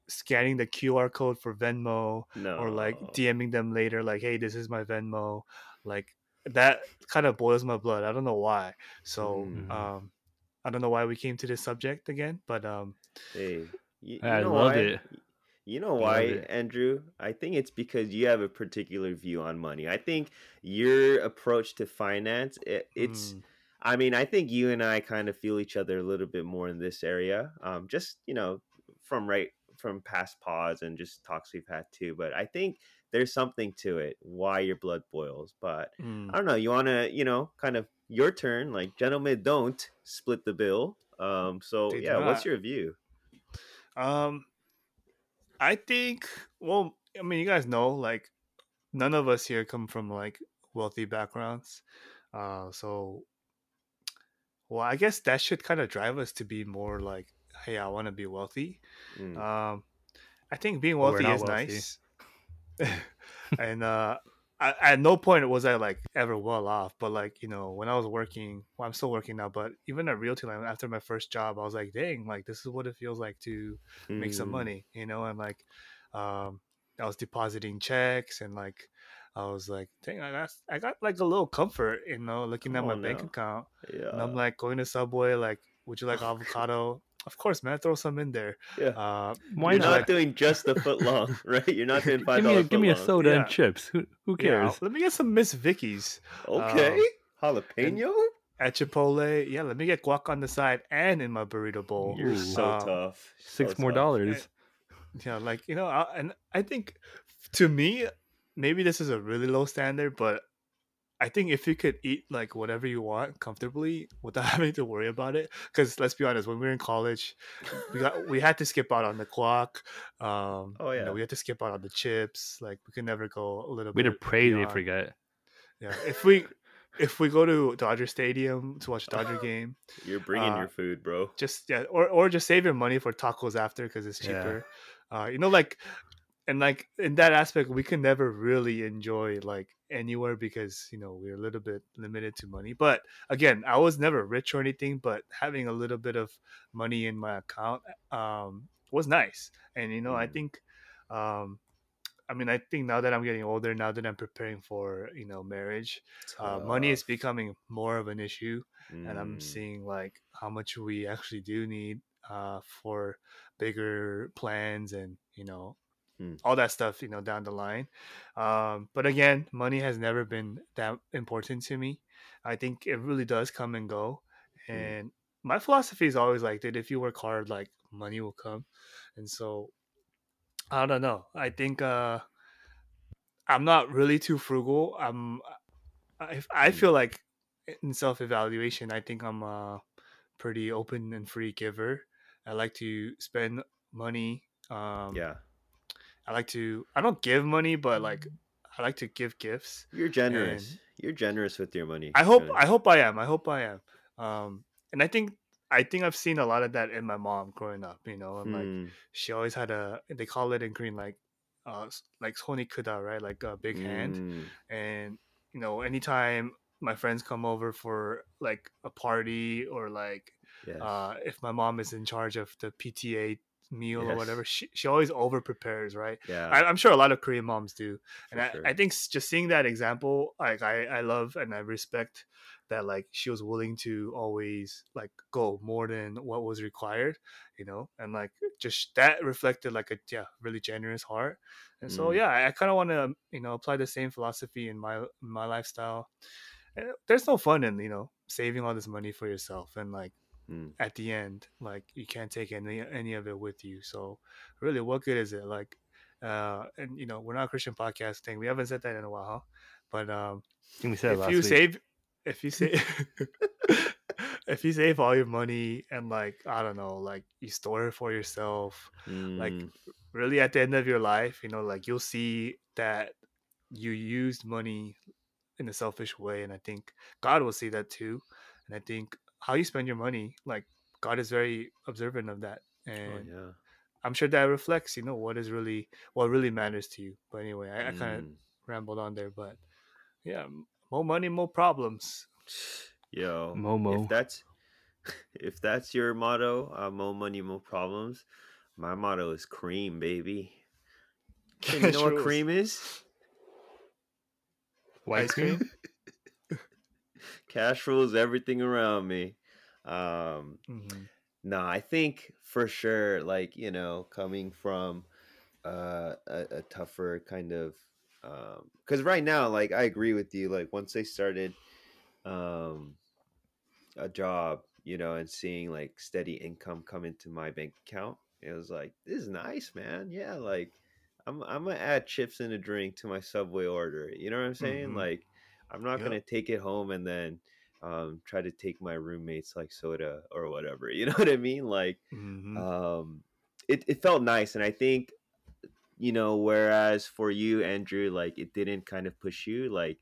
scanning the QR code for Venmo no. or like DMing them later, like, "Hey, this is my Venmo." Like that kind of boils my blood. I don't know why. So, Mm. um, I don't know why we came to this subject again, but um, Hey, you, you I know loved why? it. You know why. Andrew? I think it's because you have a particular view on money. I think your approach to finance, it, it's. mm, I mean, I think you and I kind of feel each other a little bit more in this area. Um, just you know, from right from past pods and just talks we've had too. But I think there's something to it why your blood boils. But mm. I don't know. You want to, you know, kind of your turn. Like gentlemen, don't split the bill. Um, so They yeah, what's your view? Um, I think. Well, I mean, you guys know, like, none of us here come from like wealthy backgrounds. Uh, so, well, I guess that should kind of drive us to be more like, hey, I want to be wealthy. Mm. Um, I think being wealthy is wealthy. nice. and uh, I, at no point was I like ever well off. But like you know, when I was working, well, I'm still working now. But even at Realty Land, after my first job, I was like, dang, like this is what it feels like to make some Mm. money, you know. And like, um, I was depositing checks, and like, I was like, dang, I got I got like a little comfort, you know, looking at Come my on bank account. Yeah. And I'm like going to Subway, like, would you like Oh, avocado? Of course, man, throw some in there. yeah. Uh, Why You're would you not doing just the foot long, right? You're not doing five give me a, dollars. give me a soda Yeah. and chips. Who who yeah, cares? let me get some Miss Vickie's Okay. Um, Jalapeno. at Chipotle. Yeah, let me get guac on the side and in my burrito bowl. You're Ooh. so Um, tough. Six So more tough. dollars. Yeah, like you know, I, and I think to me, maybe this is a really low standard, but I think if you could eat like whatever you want comfortably without having to worry about it, because let's be honest, when we were in college, we got we had to skip out on the guac. Um, Oh, you yeah. know, we had to skip out on the chips. Like we could never go a little We bit. had to pray they forget. Yeah, if we if we go to Dodger Stadium to watch a Dodger game, You're bringing Uh, your food, bro. just yeah, or or just save your money for tacos after because it's Yeah. cheaper. Uh, you know, like and like in that aspect, we can never really enjoy like anywhere because you know we're a little bit limited to money. But again, I was never rich or anything, but having a little bit of money in my account um, was nice. And you know, I Mm. think. Um, I mean, I think now that I'm getting older, now that I'm preparing for you know marriage, uh, money is becoming more of an issue and I'm Mm. seeing like how much we actually do need uh, for bigger plans and you know Hmm. all that stuff you know down the line. Um, but again, money has never been that important to me. I think it really does come and go, Hmm. and my philosophy is always like that: if you work hard, like money will come. And so I don't know. I think uh, I'm not really too frugal. I'm I, I Hmm. feel like in self evaluation, I think I'm a pretty open and free giver. I like to spend money. Um, Yeah. I like to. I don't give money, but like I like to give gifts. You're generous. You're generous with your money. I hope. Really. I hope I am. I hope I am. Um, and I think. I think I've seen a lot of that in my mom growing up. You know, and like Hmm. she always had a. They call it in Korean like, uh, s- like 손이 크다, right? Like a big hand. Mm. and you know anytime my friends come over for like a party or like Yes. uh if my mom is in charge of the pta meal or whatever she, she always over prepares right yeah. I, i'm sure a lot of korean moms do and I, sure. I think just seeing that example like i i love and i respect that like she was willing to always like go more than what was required you know and like just that reflected like a yeah really generous heart and so Mm. yeah i, I kind of want to you know apply the same philosophy in my my lifestyle there's no fun in you know saving all this money for yourself and like Mm. at the end like you can't take any any of it with you so really what good is it like uh and you know we're not a christian podcast thing we haven't said that in a while huh but um we said if you week. save if you save if you save all your money and like i don't know like you store it for yourself like Mm. really at the end of your life you know like you'll see that you used money in a selfish way and i think god will see that too and i think how you spend your money like god is very observant of that Oh, and yeah. i'm sure that reflects you know what is really what really matters to you but anyway i, I kind of Mm. rambled on there but yeah more money more problems Yo, Momo. if that's if that's your motto, uh, more money, more problems. My motto is cream, baby. Shin, you know what cream is? White cream? cream? Cash rules everything around me. Um, Mhm. No, I think for sure, like, you know, coming from uh, a, a tougher kind of, because right now, like, I agree with you. Like, once I started um, a job, you know, and seeing like steady income come into my bank account, it was like, this is nice, man. Yeah, like, I'm I'm gonna add chips in a drink to my Subway order. You know what I'm saying? Mhm. Like, I'm not Yep. gonna take it home and then um, try to take my roommates like soda or whatever. You know what I mean? Like, Mhm. um, it it felt nice, and I think you know, whereas for you, Andrew, like it didn't kind of push you. Like,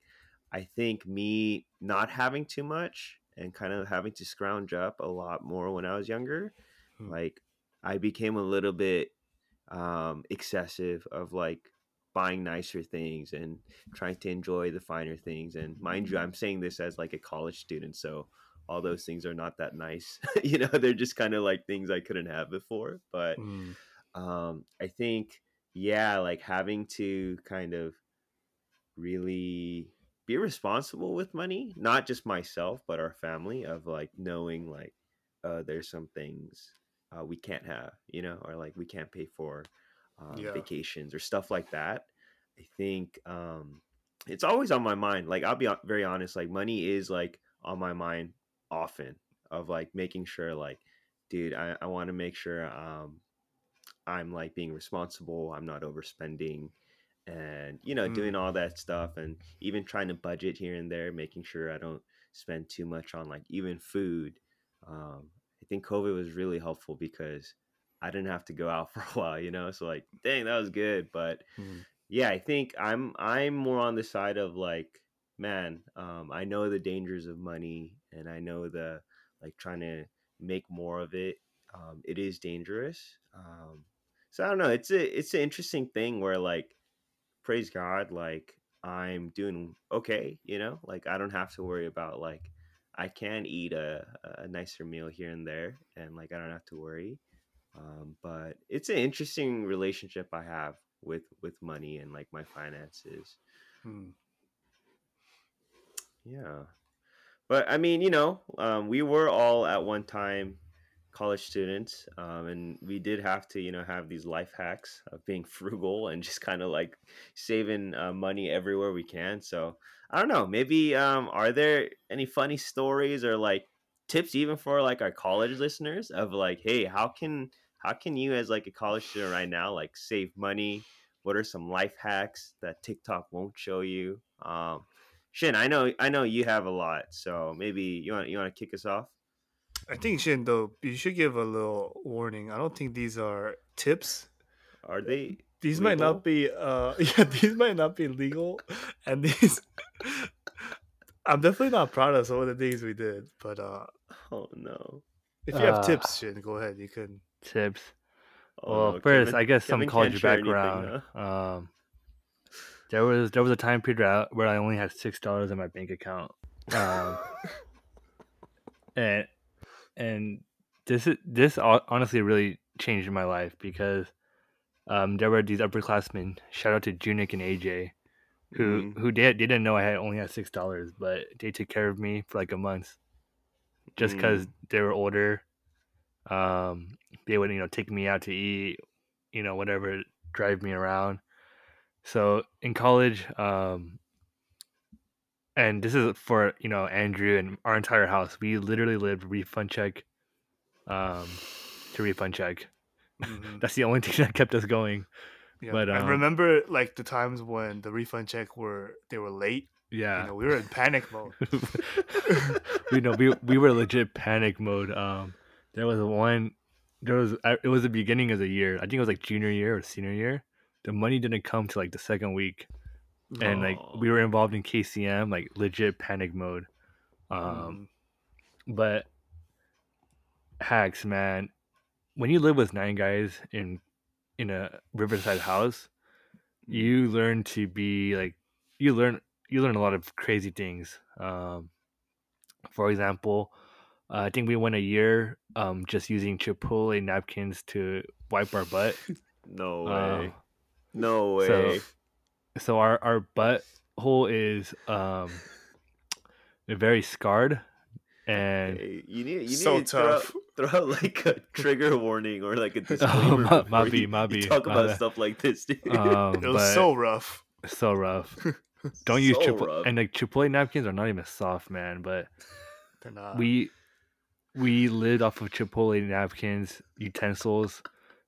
I think me not having too much and kind of having to scrounge up a lot more when I was younger, Hmm. like I became a little bit um excessive of like buying nicer things and trying to enjoy the finer things and mind you i'm saying this as like a college student so all those things are not that nice you know they're just kind of like things i couldn't have before but Mm. um i think yeah like having to kind of really be responsible with money not just myself but our family of like knowing like uh there's some things uh, we can't have you know or like we can't pay for um, Yeah. vacations or stuff like that i think um it's always on my mind like i'll be very honest like money is like on my mind often of like making sure like dude i, I want to make sure um i'm like being responsible i'm not overspending and you know Mm. doing all that stuff and even trying to budget here and there making sure i don't spend too much on like even food um i think covid was really helpful because i didn't have to go out for a while you know so like dang that was good but Mm. yeah i think i'm i'm more on the side of like man um i know the dangers of money and i know the like trying to make more of it um it is dangerous um so i don't know it's a it's an interesting thing where like praise god like i'm doing okay you know like i don't have to worry about like i can eat a, a nicer meal here and there and like i don't have to worry um, but it's an interesting relationship i have with with money and like my finances. Mm. yeah. But i mean you know um, we were all at one time college students um, and we did have to you know have these life hacks of being frugal and just kind of like saving uh, money everywhere we can. So i don't know maybe um, are there any funny stories or like tips even for like our college listeners of like hey how can how can you as like a college student right now like save money what are some life hacks that tiktok won't show you um, Shin, I know I know you have a lot, so maybe you want you want to kick us off. I think Shin though you should give a little warning. I don't think these are tips. Are they? These might not be uh yeah, these might not be legal and these I'm definitely not proud of some of the things we did, but uh Oh no! if you have Uh, tips, Shin, go ahead. You can Tips. Oh, well, no. first, Kevin- I guess some Kevin college anything, background. huh? Um, there was there was a time period where I only had six dollars in my bank account, um, and and this is this honestly really changed my life because um, there were these upperclassmen. Shout out to Junic and AJ, who Mhm. who did didn't know I had only had six dollars, but they took care of me for like a month, just because Mm. they were older. Um, they would you know take me out to eat, you know whatever, drive me around. So in college, um, and this is for you know Andrew and our entire house. We literally lived refund check, um, to refund check. Mhm. That's the only thing that kept us going. yeah. But, I um, remember like the times when the refund check were they were late. Yeah. You know, we were in panic mode. we know we we were legit panic mode. Um, there was one. There was I- it was the beginning of the year. I think it was like junior year or senior year. The money didn't come to like the second week, and like we were involved in KCM, like legit panic mode. Um, Mhm. but hacks, man, when you live with nine guys in in a Riverside house, you learn to be like you learn you learn a lot of crazy things. Um, for example, Uh, I think we went a year um, just using Chipotle napkins to wipe our butt. No way. Uh, no way. so so our our butt hole is um very scarred and Hey, you need you So to tough. throw out like a trigger warning or like a Oh, disclaimer. my- before my you, B, my you talk my about bad. stuff like this, dude. um It was so rough. so rough. Don't use Chipotle rough. and like Chipotle napkins are not even soft, man. But They're not. we we lived off of Chipotle napkins, utensils.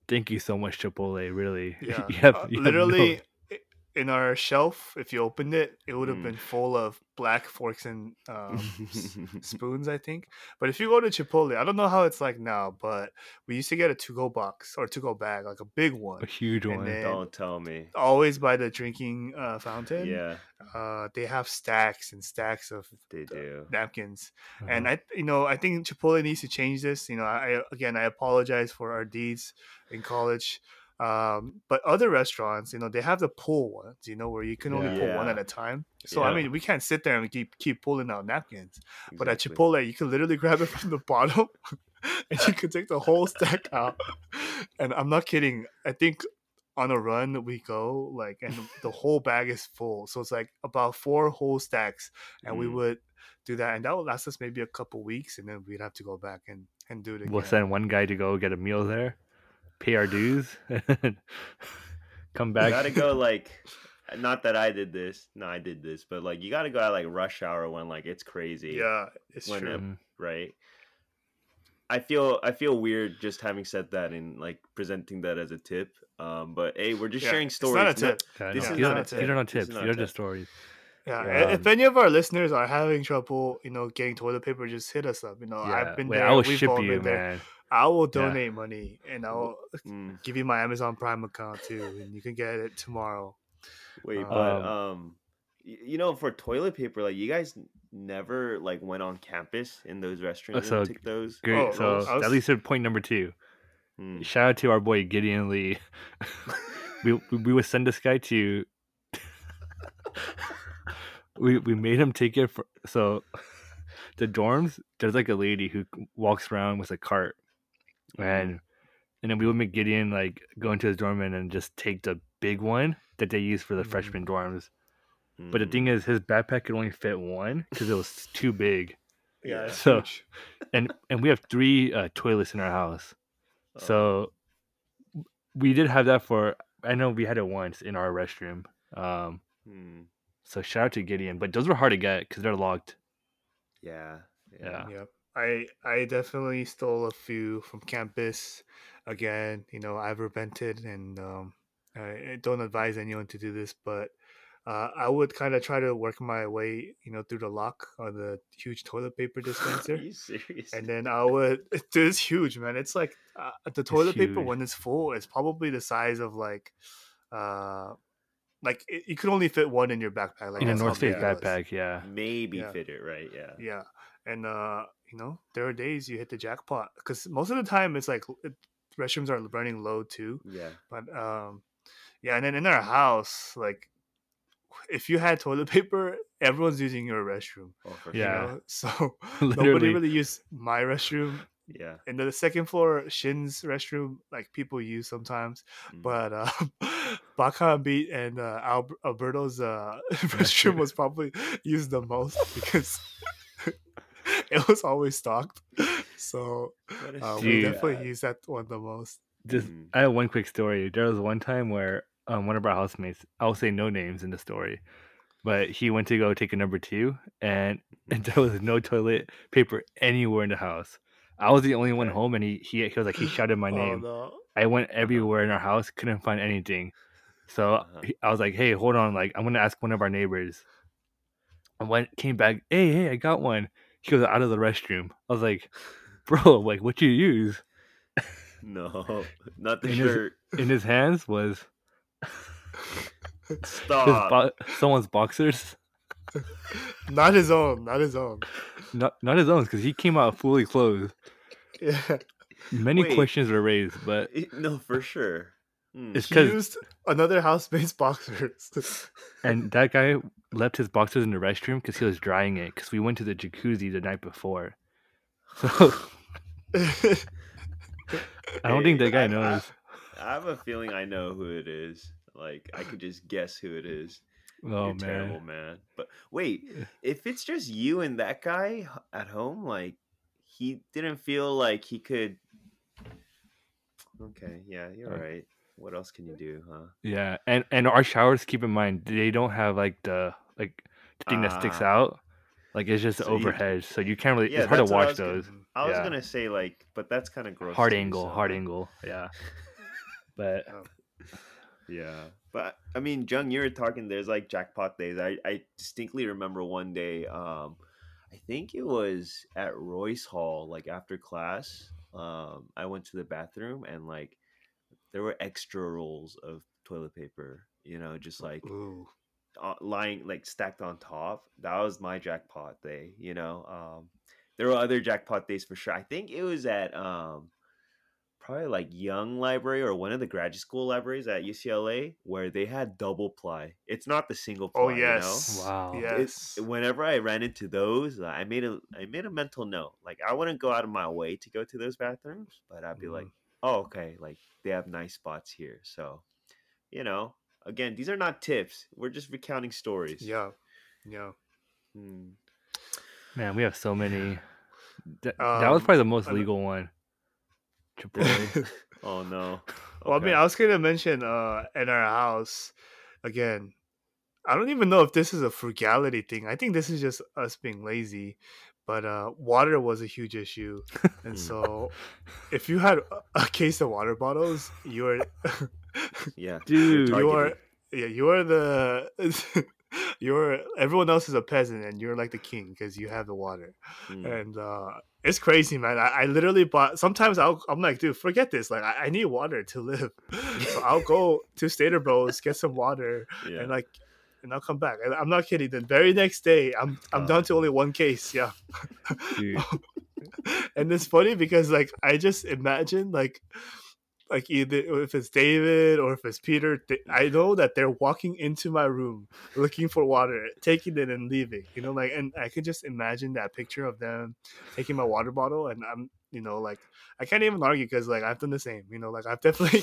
Thank you so much, Chipotle. Really, yeah, you have, uh, you no- literally in our shelf. If you opened it, it would have Mm. been full of black forks and um, spoons, I think. But if you go to Chipotle, I don't know how it's like now, but we used to get a to-go box or to-go bag, like a big one, a huge and one. Don't tell me. always by the drinking uh, fountain. Yeah, uh, they have stacks and stacks of they do. napkins, Uh-huh. and I, you know, I think Chipotle needs to change this. You know, I again, I apologize for our deeds in college. Um, but other restaurants, you know, they have the pull ones, you know, where you can only Yeah. pull one at a time. So I mean, we can't sit there and keep keep pulling out napkins. But at Chipotle, you can literally grab it from the bottom, and you can take the whole stack out. And I'm not kidding. I think on a run we go like, and the whole bag is full. So it's like about four whole stacks, and we Mm. would do that, and that would last us maybe a couple weeks, and then we'd have to go back and and do it again. We'll send one guy to go get a meal there, pay our dues, and come You back. gotta go like, not that I did this. No, I did this, but like you gotta go at like rush hour when like it's crazy. Yeah, it's When true. it- Mm, right? I feel I feel weird just having said that and like presenting that as a tip. Um, but hey, we're just Yeah, sharing it's stories. not a tip. yeah, This no, is these not are- a these tip. are not This tips. not These are just stories. Yeah, Yeah. i- if any of our listeners are having trouble, you know, getting toilet paper, just hit us up. You know, Yeah, I've been wait, there. I will we've ship all you, been there. Man. I will Yeah. donate money and I'll Mm, give you my Amazon Prime account too, and you can get it tomorrow. wait, Um, but um, you know, for toilet paper, like you guys never like went on campus in those restaurants so and took those. Great. Oh, so was- at least at point number two. Mm. Shout out to our boy Gideon Lee. we, we we would send this guy to. we we made him take it for so. The dorms, there's like a lady who walks around with a cart, and and then we would make Gideon like go into his dorm and just take the big one that they use for the Mhm. freshman dorms. But the Mm. thing is, his backpack could only fit one because it was too big. Yeah. So- huge. and and we have three uh, toilets in our house. Oh. So we did have that for I know we had it once in our restroom. Um Mm. so shout out to Gideon, but those were hard to get because they're locked. yeah, Yeah. Yep. I I definitely stole a few from campus. Again, you know, I've repented and um, I I don't advise anyone to do this, but uh, I would kind of try to work my way, you know, through the lock on the huge toilet paper Are dispenser. you serious? and then I would. It's huge, man. It's like uh, the toilet paper huge. when it's full is probably the size of like, uh, like it, you could only fit one in your backpack. Like in a North Face big it was. backpack, yeah. maybe Yeah. fit it right. Yeah. Yeah, and uh, you know, there are days you hit the jackpot because most of the time it's like it, restrooms are running low too. Yeah. But um, yeah, and then in our house, like if you had toilet paper, everyone's using your restroom. Oh, for Yeah. sure. know? so nobody really used my restroom. Yeah. And the second floor, Shin's restroom, like people use sometimes, Mm. but um, Baka Beat and uh, Alberto's uh, restroom was probably used the most because it was always stocked. So uh, we definitely use that one the most. Just Mm. I have one quick story. There was one time where um, one of our housemates, I'll say no names in the story, but he went to go take a number two, and, and there was no toilet paper anywhere in the house. I was the only one home, and he he, he was like he shouted my name. Oh, no. I went everywhere in our house, couldn't find anything. So Uh-huh. I was like, "Hey, hold on! Like, I'm gonna ask one of our neighbors." I went, came back. Hey, hey, I got one. He goes out of the restroom. I was like, "Bro, like, what you use?" No, not the And his- shirt. In his hands was Stop. bo- someone's boxers, Not his own. Not his own. not not his own, because he came out fully clothed. Yeah. Many Wait. questions were raised, but no, for sure. Mm. it's He because used another housemate's boxers. and that guy left his boxers in the restroom because he was drying it. Because we went to the jacuzzi the night before, So I don't think that guy I- I- knows. I have a feeling I know who it is. Like I could just guess who it is. Oh You're terrible, man. man. But wait, if it's just you and that guy at home, like he didn't feel like he could. Okay, yeah, you're Uh, right. What else can you do, huh? Yeah, and and our showers. Keep in mind, they don't have like the like the thing that sticks Ah. out. Like it's just the So you- overhead, so you can't really. Yeah, it's hard to that's what I watch gonna- those. I was Yeah. gonna say like, but that's kind of gross. Hard too, angle, so, hard angle. Yeah, but Yeah, but I mean, Jung, you were talking. There's like jackpot days. I I distinctly remember one day. Um, I think it was at Royce Hall. Like after class, um, I went to the bathroom and like there were extra rolls of toilet paper. You know, just like Ooh. uh, lying like stacked on top. That was my jackpot day. You know, um, there were other jackpot days for sure. I think it was at um, probably like Young Library or one of the graduate school libraries at UCLA where they had double ply. It's not the single ply. Oh you know? yes. Wow. Yes. It- whenever I ran into those, uh, I made a I made a mental note. Like I wouldn't go out of my way to go to those bathrooms, but I'd be like, Mhm. Oh, okay, like they have nice spots here. So, you know, again, these are not tips. We're just recounting stories. yeah. Yeah. Hmm. man, we have so many. That, that was Um, probably the most legal one. Chipotle. Oh no. Well, I mean, I was gonna mention uh in our house again. I don't even know if this is a frugality thing. I think this is just us being lazy. But uh, water was a huge issue, and Mm. so if you had a- a case of water bottles, you were yeah, Dude. you're you are yeah you are the you're everyone else is a peasant, and you're like the king because you have the water Hmm. and uh it's crazy man I, I literally bought sometimes I'll, i'm like dude forget this like i, I need water to live so i'll go to stater bros get some water yeah. and like and i'll come back. And i'm not kidding. The very next day i'm i'm Oh. down to oh. only one case yeah. And it's funny because like i just imagine like like either if it's david or if it's peter they, i know that they're walking into my room looking for water taking it and leaving you know like and i could just imagine that picture of them taking my water bottle and i'm you know like i can't even argue because like i've done the same you know like i've definitely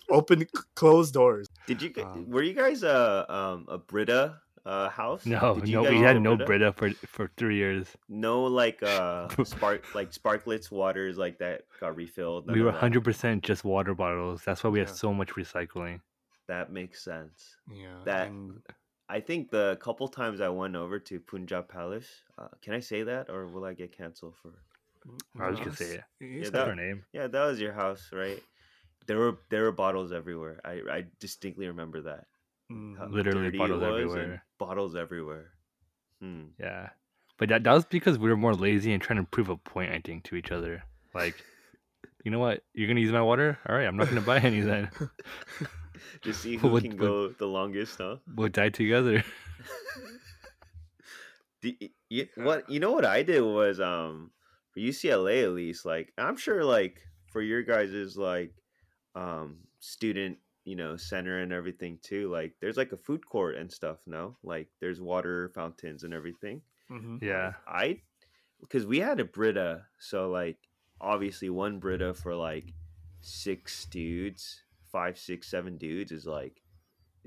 opened closed doors Did you? gu- um, were you guys uh um a Brita uh house? No, Did you no, guys we had no Brita? Brita for for three years. No, like uh spark like Sparkletts waters like that got refilled. we were hundred percent just water bottles. That's why we had Yeah. so much recycling. That makes sense. yeah That- and I think the couple times I went over to Punjab Palace, uh, can I say that or will I get canceled for? I was gonna say it. Yeah, That's that- her name. Yeah, that was your house, right? There were there were bottles everywhere. I I distinctly remember that. mm, How Literally bottles everywhere. Bottles everywhere. Hmm. Yeah, but that, that was because we were more lazy and trying to prove a point. I think to each other, like, you know what? You're gonna use my water. All right, I'm not gonna buy any then. Just see who Would- can would- go the longest, huh? We'll die together. Do y- y- what you know what I did was um for UCLA at least like I'm sure like for your guys' is like um student you know center and everything too like there's like a food court and stuff no? Like there's water fountains and everything. Mhm. Yeah, I because we had a Brita so like obviously one Brita for like six dudes five six seven dudes is like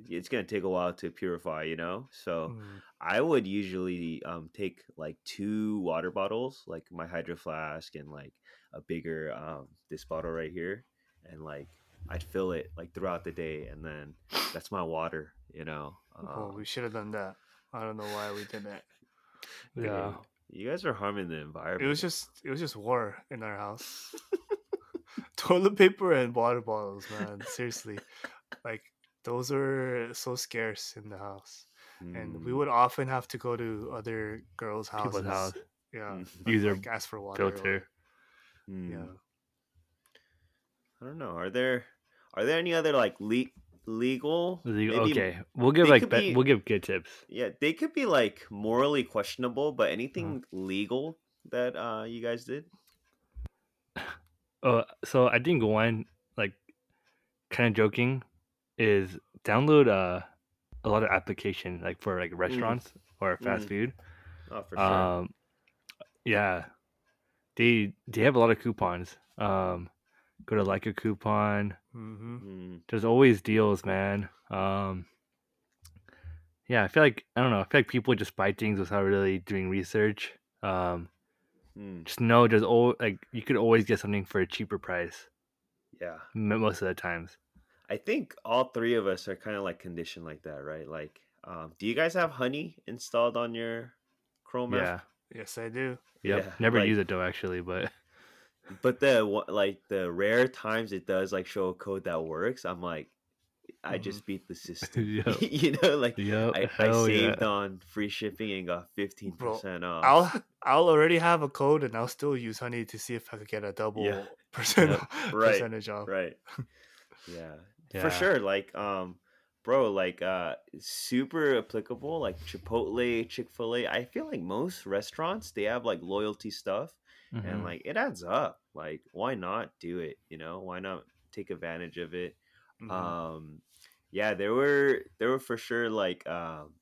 it's gonna take a while to purify you know? So Mm. I would usually um take like two water bottles, like my hydro flask and like a bigger um this bottle right here, and like I'd fill it like throughout the day, and then that's my water, you know. oh Um, we should have done that i don't know why we did that yeah. you guys are harming the environment. It was just it was just war in our house. Toilet paper and water bottles, man. Seriously. Like those are so scarce in the house. And we Mm, would often have to go to other girls' houses. People's house. Yeah. mm, Use their like ask for water. or- filter. mm. Yeah. I don't know. Are there are there any other like le- legal? Legal- maybe- Okay, we'll give like be- we'll give good tips. Yeah, they could be like morally questionable, but Uh-huh. anything legal that uh you guys did? Uh, so I think one like kind of joking is download uh, a lot of application like for like restaurants or fast Mm. food. Oh, for sure. Um, yeah, they they have a lot of coupons. Um, go to like a coupon. hmm Mm, There's always deals, man. Um, yeah, I feel like I don't know. I feel like people just buy things without really doing research. Um, mm, just know there's all like you could always get something for a cheaper price yeah. most of the times. I think all three of us are kind of like conditioned like that, right? Like, um, do you guys have Honey installed on your Chrome app? Yeah. Yes, I do. Yep. Yeah, Never like- use it though, actually, but But the like the rare times it does like show a code that works, I'm like, I Mhm. just beat the system. Yep. you know, like yep. I, I hell yeah. saved on free shipping and got fifteen percent off. I'll I'll already have a code and I'll still use Honey to see if I could get a double Yeah. percent Yep. Right, percentage off. right. Yeah. Yeah. For sure. Like, um, bro, like uh super applicable, like Chipotle, Chick-fil-A. I feel like most restaurants they have like loyalty stuff Mhm. and like it adds up. Like, why not do it? You know, why not take advantage of it? Mhm. um yeah there were there were for sure like um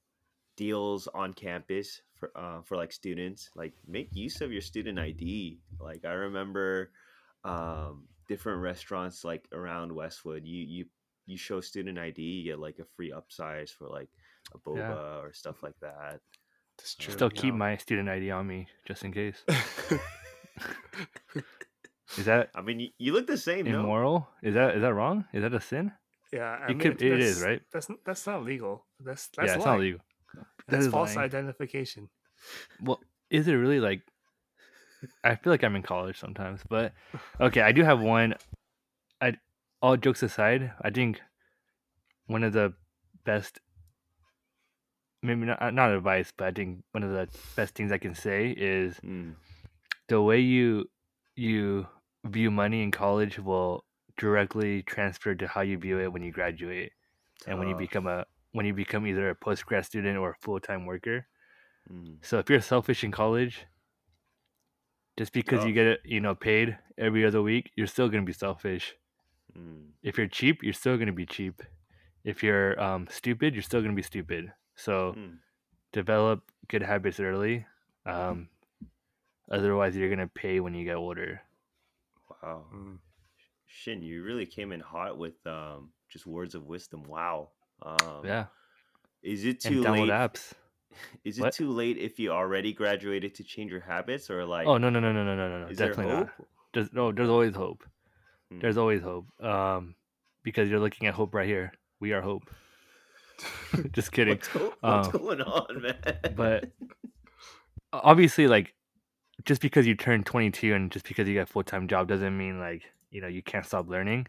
deals on campus for uh, for like students like make use of your student id like i remember um different restaurants like around westwood you you you show student id you get like a free upsize for like a boba Yeah. or stuff like that true. Still keep know. my student ID on me just in case. Is that i mean you, you look the same no immoral? Is that is that wrong? Is that a sin? yeah, I It mean, could- it is, right? That's that's not legal. That's that's yeah, it's not legal. That's is false lying. identification. Well, is it really like? I feel like I'm in college sometimes, but okay, I do have one. I all jokes aside, I think one of the best, maybe not not advice, but I think one of the best things I can say is Mm, the way you you view money in college will directly transfer to how you view it when you graduate and when you become a when you become either a post grad student or a full time worker. Mm, So if you're selfish in college, just because you get it, you know, paid every other week, you're still gonna be selfish. mm, If you're cheap, you're still gonna be cheap. If you're um, stupid, you're still gonna be stupid. So mm. develop good habits early. Um, otherwise, you're gonna pay when you get older. Wow. Mm. Shin, you really came in hot with um, just words of wisdom. Wow. Um, yeah. Is it too late? Apps. Is it what? too late if you already graduated to change your habits or like? Oh no no no no no no no! Definitely not. There's no. There's always hope. Mm. There's always hope. Um, because you're looking at hope right here. We are hope. Just kidding. what's, what's um, going on, man? But obviously, like just because you turn 22 and just because you got a full-time job doesn't mean like you know you can't stop learning.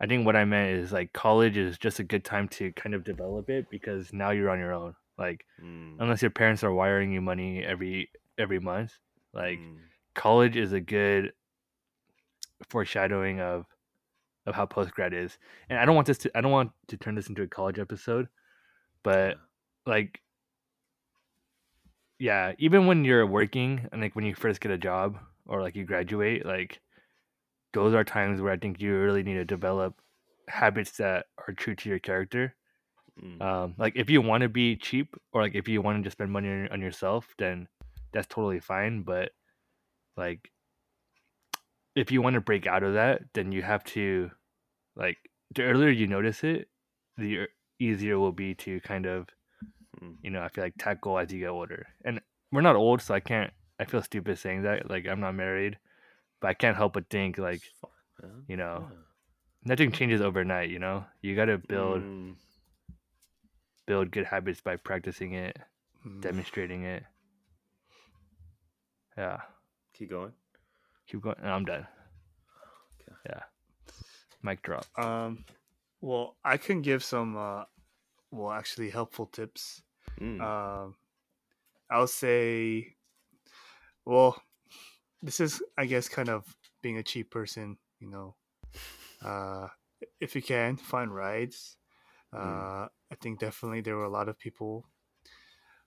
I think what i meant is like college is just a good time to kind of develop it because now you're on your own. Like Mm, unless your parents are wiring you money every every month like mm, college is a good foreshadowing of of how post grad is. And i don't want this to i don't want to turn this into a college episode but like yeah even when you're working and like when you first get a job or like you graduate like those are times where i think you really need to develop habits that are true to your character. Mm, um like if you want to be cheap or like if you want to just spend money on, on yourself then that's totally fine but like if you want to break out of that then you have to like the earlier you notice it the easier it will be to kind of mm. you know, I feel like tackle as you get older. And we're not old, so I can't. I feel stupid saying that. Like I'm not married, but I can't help but think like It's you know, Yeah. nothing changes overnight. You know, you got to build Mm, build good habits by practicing it, Mm. demonstrating it. Yeah, keep going. keep going. and I'm done. Okay. Yeah, mic drop. Um, well, I can give some, uh, well, actually helpful tips. Mm, Um, I'll say, well, this is, I guess, kind of being a cheap person. You know, uh, if you can find rides, uh, I think definitely there were a lot of people.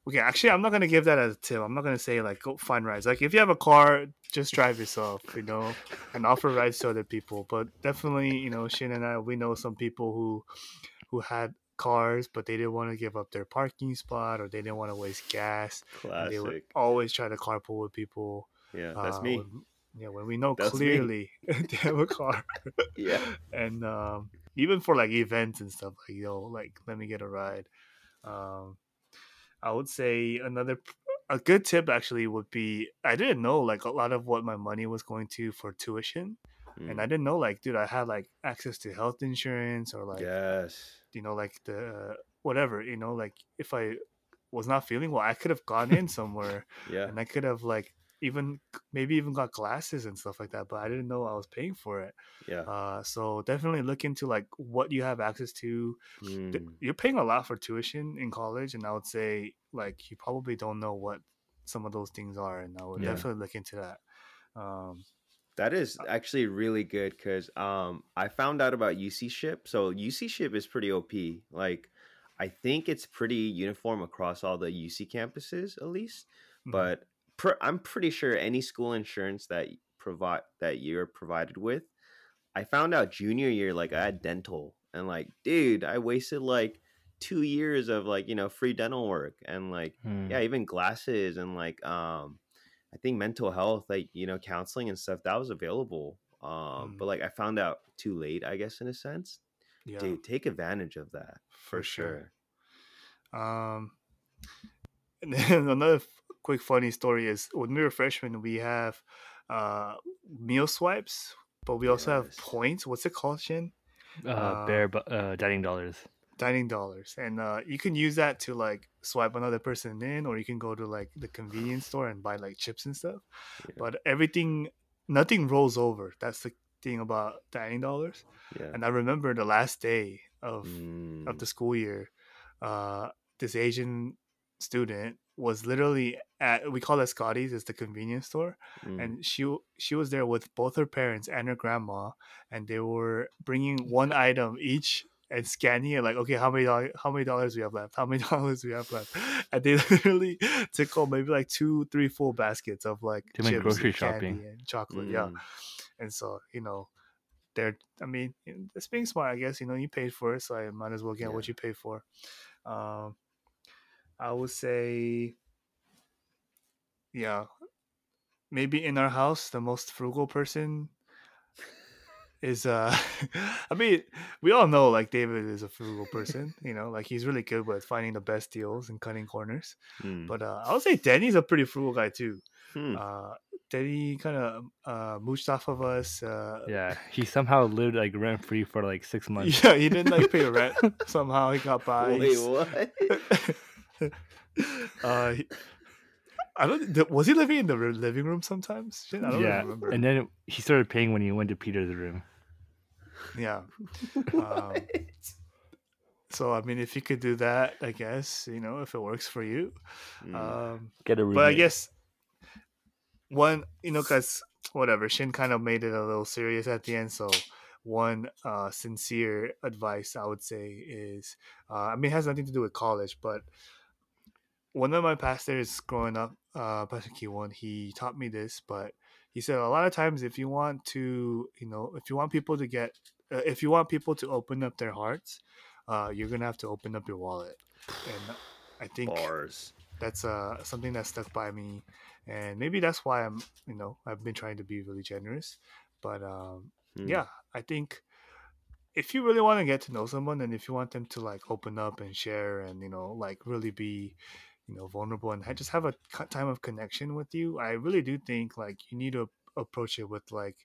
Okay, actually, I'm not gonna give that as a tip. I'm not gonna say like go find rides. Like if you have a car, just drive yourself, you know, and offer rides to other people. But definitely, you know, Shin and I, we know some people who, who had cars, but they didn't want to give up their parking spot or they didn't want to waste gas. and They would always try to carpool with people. Yeah, that's uh, me. when- yeah, when we know That's clearly they have a car, Yeah. and um, even for like events and stuff, like yo, like let me get a ride. Um, I would say another a good tip actually would be I didn't know like a lot of what my money was going to for tuition, and Mm. I didn't know like dude I had like access to health insurance or like yes. you know like the whatever you know like if I was not feeling well I could have gone in somewhere Yeah. and I could have like even maybe even got glasses and stuff like that, but I didn't know I was paying for it. Yeah. Uh, so definitely look into like what you have access to. Mm. You're paying a lot for tuition in college, and I would say like you probably don't know what some of those things are, and I would Yeah. definitely look into that. Um, That is actually really good because um, I found out about UC Ship. So UC Ship is pretty OP. Like, I think it's pretty uniform across all the UC campuses, at least. mhm. But pr- I'm pretty sure any school insurance that provide that you're provided with, I found out junior year like I had dental and like, dude, I wasted like two years of like you know free dental work and like Hmm. yeah even glasses and like um i think mental health like you know counseling and stuff that was available um Mm. but like i found out too late i guess in a sense yeah, dude take advantage of that for, For sure. sure Um, and then another f- quick funny story is when we were freshmen, we have uh meal swipes, but we also have points. What's it called, Shin? Uh, Uh, bare bu- uh, dining dollars. Dining dollars and uh, you can use that to like swipe another person in or you can go to like the convenience store and buy like chips and stuff. Yeah. but everything nothing rolls over. That's the thing about dining dollars. Yeah. And i remember the last day of Mm, of the school year uh this asian student was literally at we call it scotty's it's the convenience store. Mm, and she she was there with both her parents and her grandma and they were bringing one item each and scanning it like okay how many dollars how many dollars we have left? How many dollars we have left? And they literally took home maybe like two three full baskets of like chips grocery and candy shopping. and chocolate yeah. Mm, and so you know they're i mean it's being smart i guess you know you paid for it so i might as well get what you paid for. Um i would say yeah maybe in our house the most frugal person is uh i mean we all know like david is a frugal person you know like he's really good with finding the best deals and cutting corners. Mm, but uh i would say danny's a pretty frugal guy too. Hmm, uh danny kind of uh mooched off of us uh Yeah, he somehow lived like rent free for like six months. yeah he didn't like pay rent. Somehow he got by. Wait what? Uh I don't. th- Was he living in the living room sometimes? Shit, I don't yeah, remember. and then he started paying when he went to Peter's room. yeah. Um, so I mean, if you could do that, I guess you know if it works for you. Mm, Um, Get a roommate. but I guess one, you know, because whatever Shin kind of made it a little serious at the end. So one uh, sincere advice I would say is, uh, I mean, it has nothing to do with college, but one of my pastors growing up, uh, Pastor Kiwon, he taught me this, but he said a lot of times if you want to, you know, if you want people to get, uh, if you want people to open up their hearts, uh, you're gonna have to open up your wallet, and I think bars. that's uh something that stuck by me and maybe that's why i'm you know i've been trying to be really generous but um Hmm, yeah i think if you really want to get to know someone and if you want them to like open up and share and you know like really be you know vulnerable and just have a time of connection with you i really do think like you need to approach it with like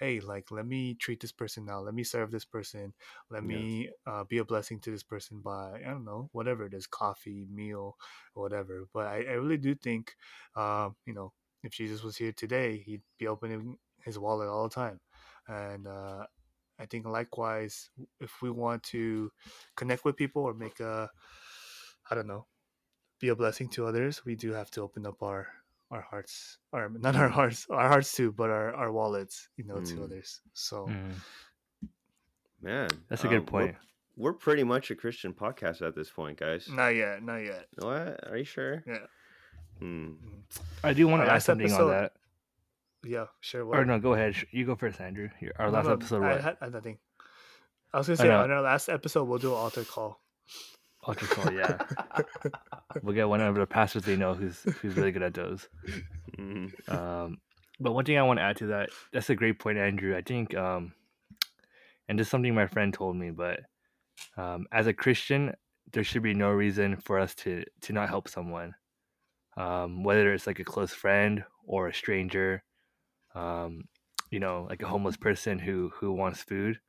hey like let me treat this person now let me serve this person let Yeah. me uh, be a blessing to this person by i don't know whatever it is coffee meal or whatever but i, I really do think um, you know if jesus was here today he'd be opening his wallet all the time and uh, i think likewise if we want to connect with people or make a i don't know be a blessing to others we do have to open up our our hearts or not our hearts our hearts too but our, our wallets you know to Mm. others so Mm, man that's a um, good we're- point. we're, pretty much a christian podcast at this point guys not yet not yet what are you sure yeah Hmm. I do want to add last something episode- on that. yeah sure Or no, go ahead. You go first, Andrew. Our last no, episode, I what? I had nothing. I was gonna say on our last episode we'll do an altar call. Ultra yeah. we'll get one of the pastors they know who's who's really good at those. Mhm. Um, but one thing I want to add to that, that's a great point, Andrew. I think, um, and this is something my friend told me, but um, as a Christian, there should be no reason for us to to not help someone, um, whether it's like a close friend or a stranger, um, you know, like a homeless person who who wants food.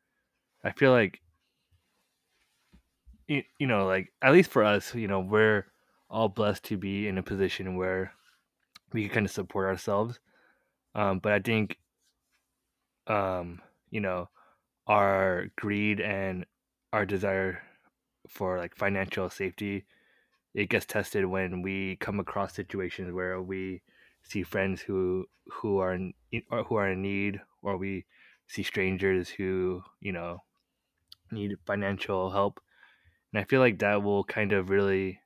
I feel like, you, you know, like at least for us, you know, we're all blessed to be in a position where we can kind of support ourselves. Um, but I think, um, you know, our greed and our desire for like financial safety, it gets tested when we come across situations where we see friends who who are in, who are in need, or we see strangers who you know need financial help. And I feel like that will kind of really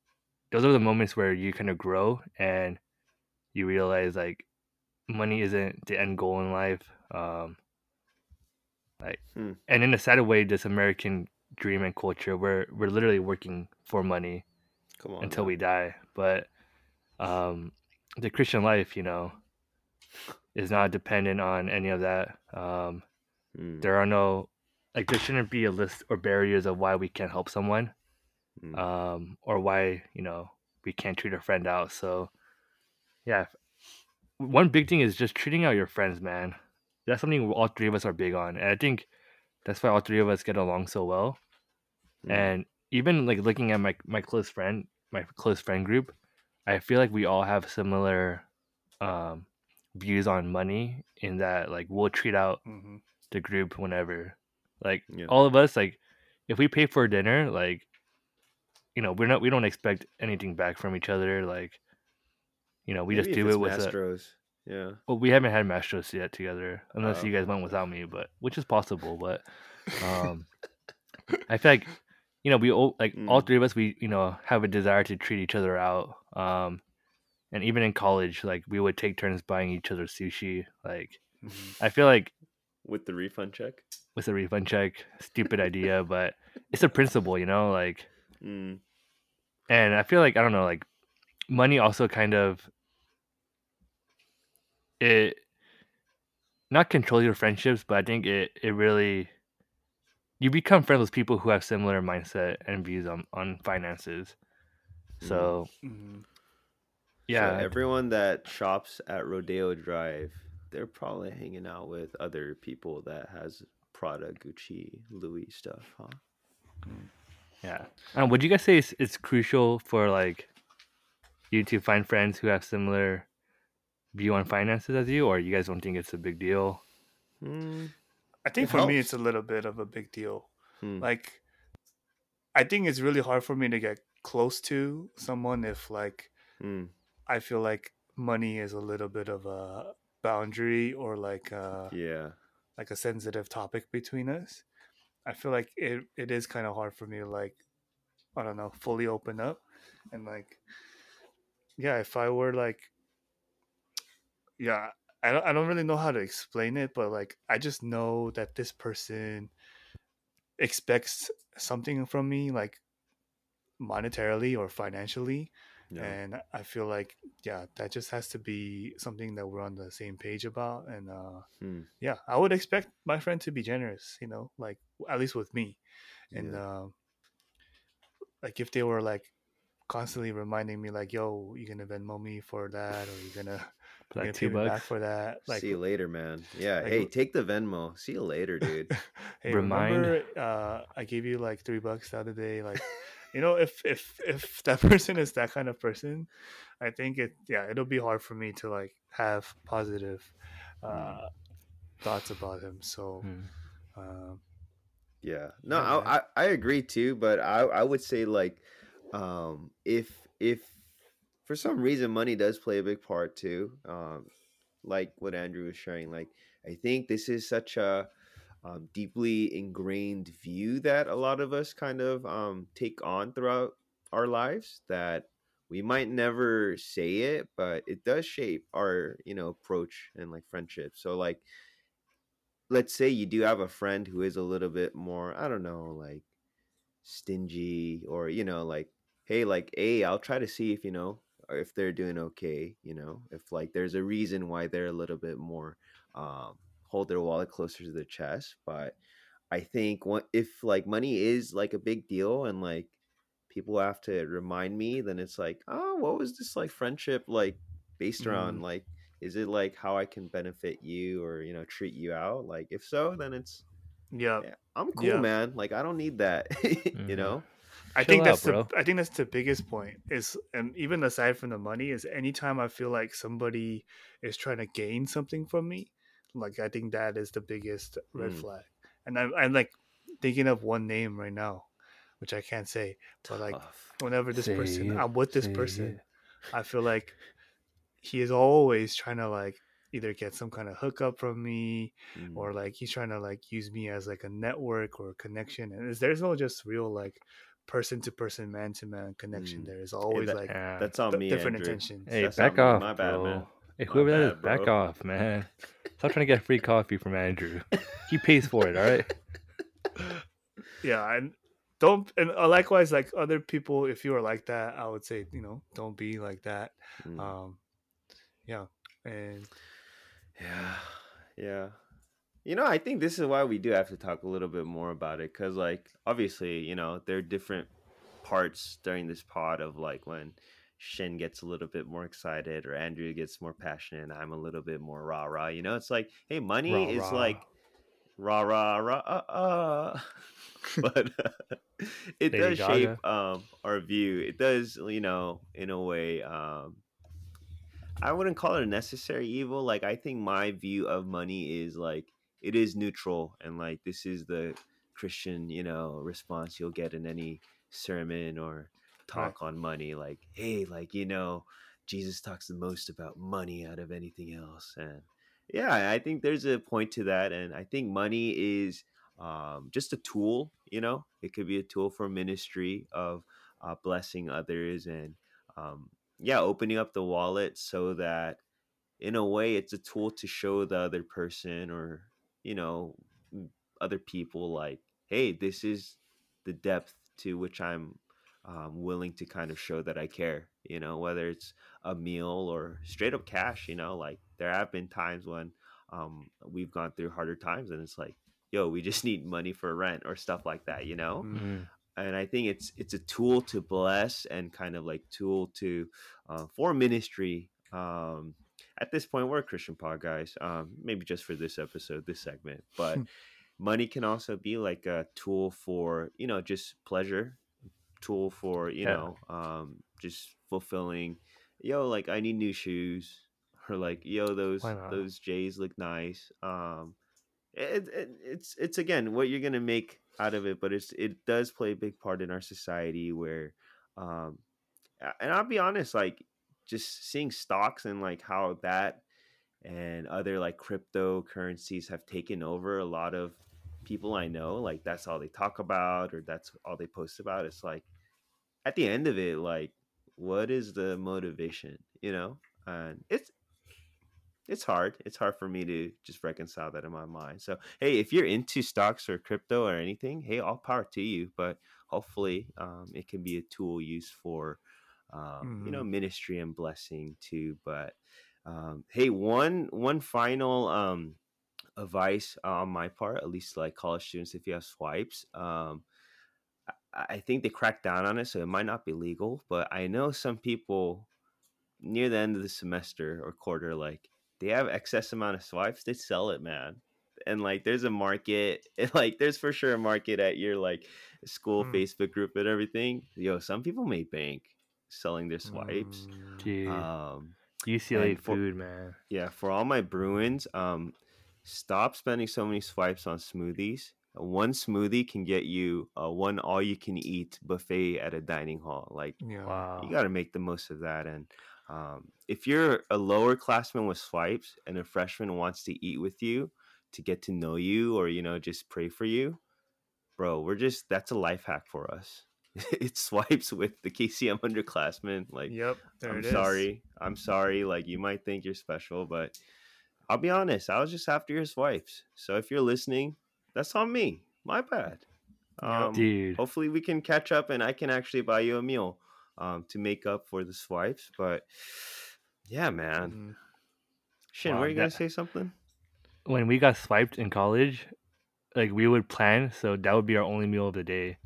those are the moments where you kind of grow and you realize like money isn't the end goal in life. Um, like, Hmm. and in a sad way, this American dream and culture, where we're literally working for money Come on. until now. we die. But um, the Christian life, you know, is not dependent on any of that. Um, Hmm. there are no like there shouldn't be a list or barriers of why we can't help someone Mm. um, or why you know we can't treat a friend out. So, yeah, one big thing is just treating out your friends, man. That's something all three of us are big on, and I think that's why all three of us get along so well. Mm. And even like looking at my my close friend, my close friend group, I feel like we all have similar um, views on money. In that, like, we'll treat out hmm the group whenever, like, Yeah. all of us, like, if we pay for dinner, like, you know, we're not we don't expect anything back from each other. Like, you know, we just do it with. A, Mastro's. Yeah. well, we haven't had Mastro's yet together, unless Oh. you guys went without me, but which is possible. But um, I feel like you know we all like all Mm. three of us we you know have a desire to treat each other out. Um, and even in college, like we would take turns buying each other sushi. Like hmm I feel like With the refund check. with a refund check, stupid idea, but it's a principle, you know. Like, Mm. and I feel like I don't know, like money also kind of it not control your friendships, but I think it it really you become friends with people who have similar mindset and views on on finances. So hmm yeah, So everyone that shops at Rodeo Drive, they're probably hanging out with other people that has Prada, Gucci, Louis stuff, huh? yeah. Um, would you guys say it's, it's crucial for like you to find friends who have similar view on finances as you, or you guys don't think it's a big deal? Mm. I think It for me, it's a little bit of a big deal. Hmm. Like, I think it's really hard for me to get close to someone if, like, Mm. I feel like money is a little bit of a boundary or like a, Yeah. like a sensitive topic between us. I feel like it, it is kind of hard for me to like I don't know fully open up and like yeah if I were like yeah I don't, I don't really know how to explain it but like I just know that this person expects something from me like monetarily or financially Yeah. and I feel like yeah that just has to be something that we're on the same page about and uh Hmm. yeah I would expect my friend to be generous you know like at least with me and Yeah. um like if they were like constantly reminding me like yo you're gonna venmo me for that or you're gonna, like gonna two pay me back for that like See you later, man. Yeah. like, hey, take the Venmo. See you later, dude. hey Remind- remember uh i gave you like three bucks the other day like you know if if if that person is that kind of person i think it yeah it'll be hard for me to like have positive uh thoughts about him so Hmm. um Yeah. No, Yeah. I, I I agree too, but I I would say like um if if for some reason money does play a big part too, um like what Andrew was sharing, like I think this is such a um, deeply ingrained view that a lot of us kind of um take on throughout our lives that we might never say it, but it does shape our, you know, approach and like friendship. So like let's say you do have a friend who is a little bit more i don't know like stingy or you know like hey like hey i'll try to see if you know if they're doing okay, you know, if like there's a reason why they're a little bit more um, hold their wallet closer to their chest. But I think what if like money is like a big deal and like people have to remind me, then it's like, oh, what was this like friendship like based around? Mm. Like, is it like how I can benefit you or you know treat you out? Like, if so, then it's Yeah, yeah, I'm cool, Yeah. man. Like, I don't need that, you Mhm. know. I Chill think out, that's bro. the I think that's the biggest point is and even aside from the money is anytime I feel like somebody is trying to gain something from me, like I think that is the biggest red Mm. flag. And I'm I'm like thinking of one name right now, which I can't say, but like Tough. whenever this Say person it, I'm with this say person, it. I feel like he is always trying to like either get some kind of hookup from me Mm. or like he's trying to like use me as like a network or a connection and there's no just real like person to person man to man connection Mm. there is always that- like Yeah. that's on d- me, different Andrew. intentions Hey, That's back not me. off, My bad, bro. man. Hey, My whoever that is, bad, back off, man. Stop trying to get free coffee from Andrew. He pays for it, all right? yeah and don't and uh, likewise like other people if you are like that i would say you know don't be like that Mm. um yeah and Yeah, yeah. You know, I think this is why we do have to talk a little bit more about it because, like, obviously, you know, there are different parts during this pod of like when Shin gets a little bit more excited or Andrew gets more passionate and I'm a little bit more rah rah. You know, it's like, hey, money Rah, is rah. like rah rah rah uh, uh. but it Lady does Gaga. shape um our view. It does, you know, in a way um I wouldn't call it a necessary evil. Like I think my view of money is like it is neutral and like this is the Christian, you know, response you'll get in any sermon or talk on money. Like, hey, like, you know, Jesus talks the most about money out of anything else. And yeah, I think there's a point to that. And I think money is um, just a tool, you know, it could be a tool for ministry of uh, blessing others and um, yeah, opening up the wallet so that in a way it's a tool to show the other person or, you know, other people like, hey, this is the depth to which I'm um, willing to kind of show that I care, you know, whether it's a meal or straight up cash, you know, like there have been times when um, we've gone through harder times and it's like, yo, we just need money for rent or stuff like that, you know? Mm. Mm. and I think it's it's a tool to bless and kind of like tool to uh, for ministry. Um, at this point, we're a Christian pod, guys. Um, maybe just for this episode, this segment, but money can also be like a tool for you know just pleasure, tool for you Yeah. know um, just fulfilling. Yo, like I need new shoes, or like yo, those those J's look nice. Um, it, it, it's it's again what you're gonna make out of it but it's it does play a big part in our society where um and i'll be honest like just seeing stocks and like how that and other like cryptocurrencies have taken over a lot of people i know like that's all they talk about or that's all they post about it's like at the end of it like what is the motivation you know and it's it's hard. It's hard for me to just reconcile that in my mind. So, hey, if you're into stocks or crypto or anything, hey, all power to you. But hopefully, um, it can be a tool used for, um, you know, ministry and blessing too. But um, hey, one one final um, advice on my part, at least like college students, if you have swipes, um, I, I think they cracked down on it, so it might not be legal. But I know some people near the end of the semester or quarter, like they have excess amount of swipes, they sell it, man. And like there's a market, like there's for sure a market at your like school Hmm. Facebook group and everything. Yo, some people make bank selling their swipes. Mm. Um UCLA and for- food, man. yeah, for all my Bruins, um, stop spending so many swipes on smoothies. One smoothie can get you uh, one all you can eat buffet at a dining hall. Like yeah Wow. you got to make the most of that and um, if you're a lower classman with swipes and a freshman wants to eat with you to get to know you or you know just pray for you bro we're just that's a life hack for us it swipes with the kcm underclassmen like yep there i'm it is sorry i'm sorry like you might think you're special but i'll be honest i was just after your swipes so if you're listening that's on me my bad um, Dude, hopefully we can catch up and i can actually buy you a meal um, to make up for the swipes. But yeah, man. Mhm. Shin, Wow, were you gonna say something? When we got swiped in college, like we would plan, so that would be our only meal of the day.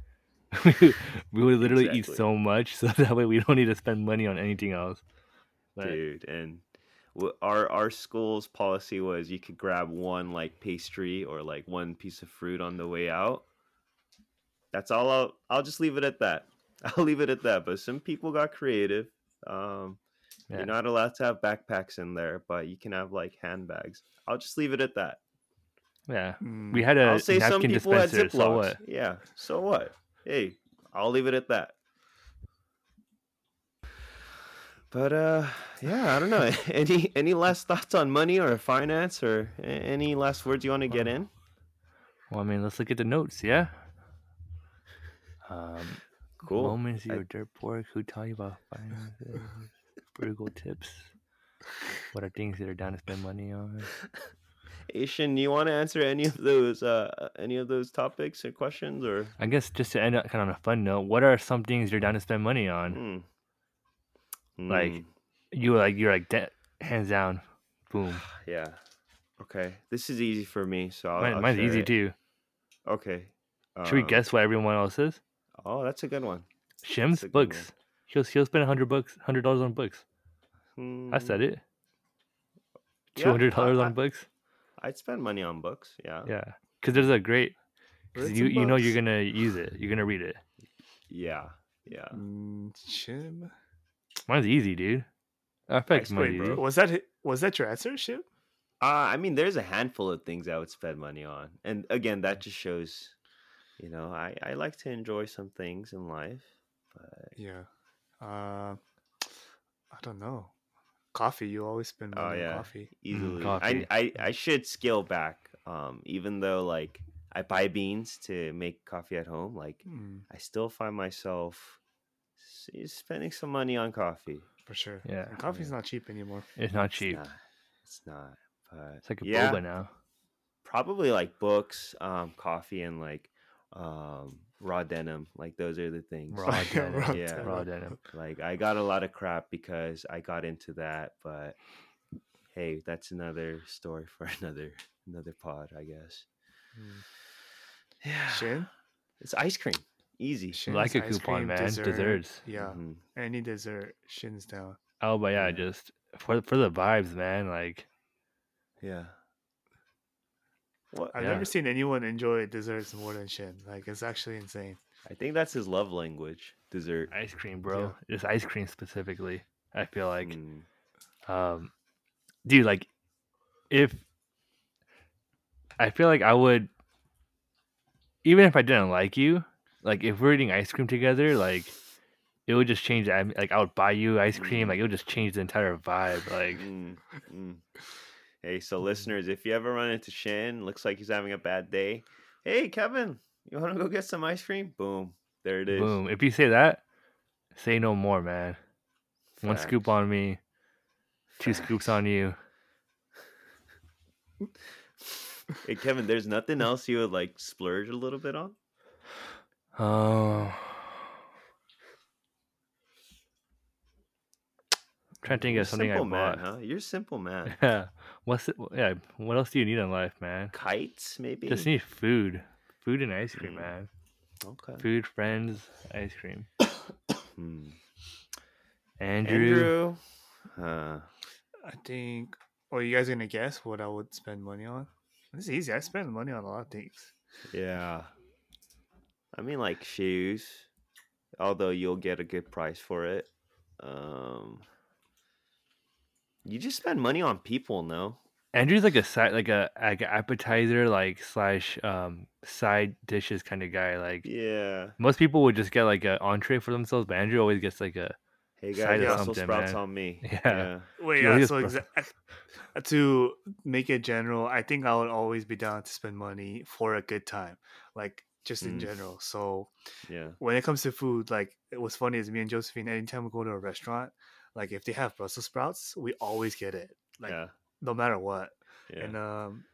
we would literally eat so much, so that way we don't need to spend money on anything else. But dude and our our school's policy was you could grab one like pastry or like one piece of fruit on the way out that's all i'll i'll just leave it at that i'll leave it at that but some people got creative um yeah. you're not allowed to have backpacks in there but you can have like handbags i'll just leave it at that yeah, Mm. we had a i'll say some napkin people had dispenser. So what? yeah so what hey i'll leave it at that But uh, yeah, I don't know. any any last thoughts on money or finance or any last words you want to get in? Well, I mean, let's look at the notes. Yeah. Um, Cool. Moments you I- were dirt poor. Who taught you about finances? Frugal tips. What are things that are down to spend money on? Asian, you want to answer any of those uh any of those topics or questions or? I guess just to end up kind of on a fun note, what are some things you're down to spend money on? Hmm. Like, Hmm, You were like you're like de- hands down, boom. yeah. Okay, this is easy for me, so I'll, Mine, I'll mine's easy it. too. Okay. Should we um, guess what everyone else is? Oh, that's a good one. Shim's a good one. books. He'll he'll spend a hundred bucks, hundred dollars on books. I said it. Two hundred dollars I- on books. I'd spend money on books. Yeah. Yeah, because there's a great. 'cause Read you you know you're gonna use it. You're gonna read it. Yeah. Yeah. Mm, Shim. Mine's easy, dude. I fix money, Wait, dude. was that was that your answer, Shim? Uh, I mean, there's a handful of things I would spend money on, and again, that just shows, you know, I I like to enjoy some things in life, but Yeah. Uh, I don't know. Coffee. You always spend oh money on coffee. easily. coffee. I, I I should scale back. Um, even though like I buy beans to make coffee at home, like Mm, I still find myself s- spending some money on coffee. for sure. Yeah. And coffee's Yeah. not cheap anymore. It's not It's cheap. not. It's not. But It's like a yeah, boba now. probably like books, um, coffee, and like um, raw denim. Like those are the things. Raw denim. Raw Yeah. denim. Raw denim. Like I got a lot of crap because I got into that, but hey, that's another story for another another pod, I guess. Mm. Yeah. Shin. It's ice cream. Easy. Shin's Like a coupon, cream, man. dessert. Desserts. Yeah. Mhm. Any dessert. Shin's down. Oh, but yeah, Yeah. just for for the vibes, man. Like, Yeah. What I've Yeah. never seen anyone enjoy desserts more than Shin. Like it's actually insane. I think that's his love language. Dessert. ice cream, bro. Just ice cream specifically. I feel like, Mm. um, dude, like, if I feel like I would, even if I didn't like you, like if we're eating ice cream together, like it would just change. the Like I would buy you ice cream. Mm. Like it would just change the entire vibe. Like, Mm, mm. Hey, so listeners, if you ever run into Shin, looks like he's having a bad day. Hey, Kevin, you want to go get some ice cream? Boom, there it is. boom. If you say that, say no more, man. One scoop on me, two scoops on you. Hey, Kevin, there's nothing else you would like splurge a little bit on? Oh. trying to think You're of something I simple bought. man, huh? You're a simple man. Yeah. What's it? Yeah. What else do you need in life, man? Kites, maybe. Just need food, food and ice cream, Mm. man. okay. Food, friends, ice cream. Hmm. Andrew, Andrew. Uh, I think. Or you guys gonna guess what I would spend money on? This is easy. I spend money on a lot of things. yeah. I mean, like shoes, although you'll get a good price for it. Um, you just spend money on people, no? Andrew's like a side, like a like a appetizer, like slash um side dishes kind of guy. Like Yeah. most people would just get like an entree for themselves, but Andrew always gets like a Hey Side guys, of Brussels something, sprouts man. on me. Yeah. Wait, Yeah, yeah. So exa- to make it general, I think I would always be down to spend money for a good time, like just in Mm. general. So Yeah. when it comes to food, like it was funny is me and Josephine. Anytime we go to a restaurant, like if they have Brussels sprouts, we always get it, like yeah. no matter what. Yeah. And um,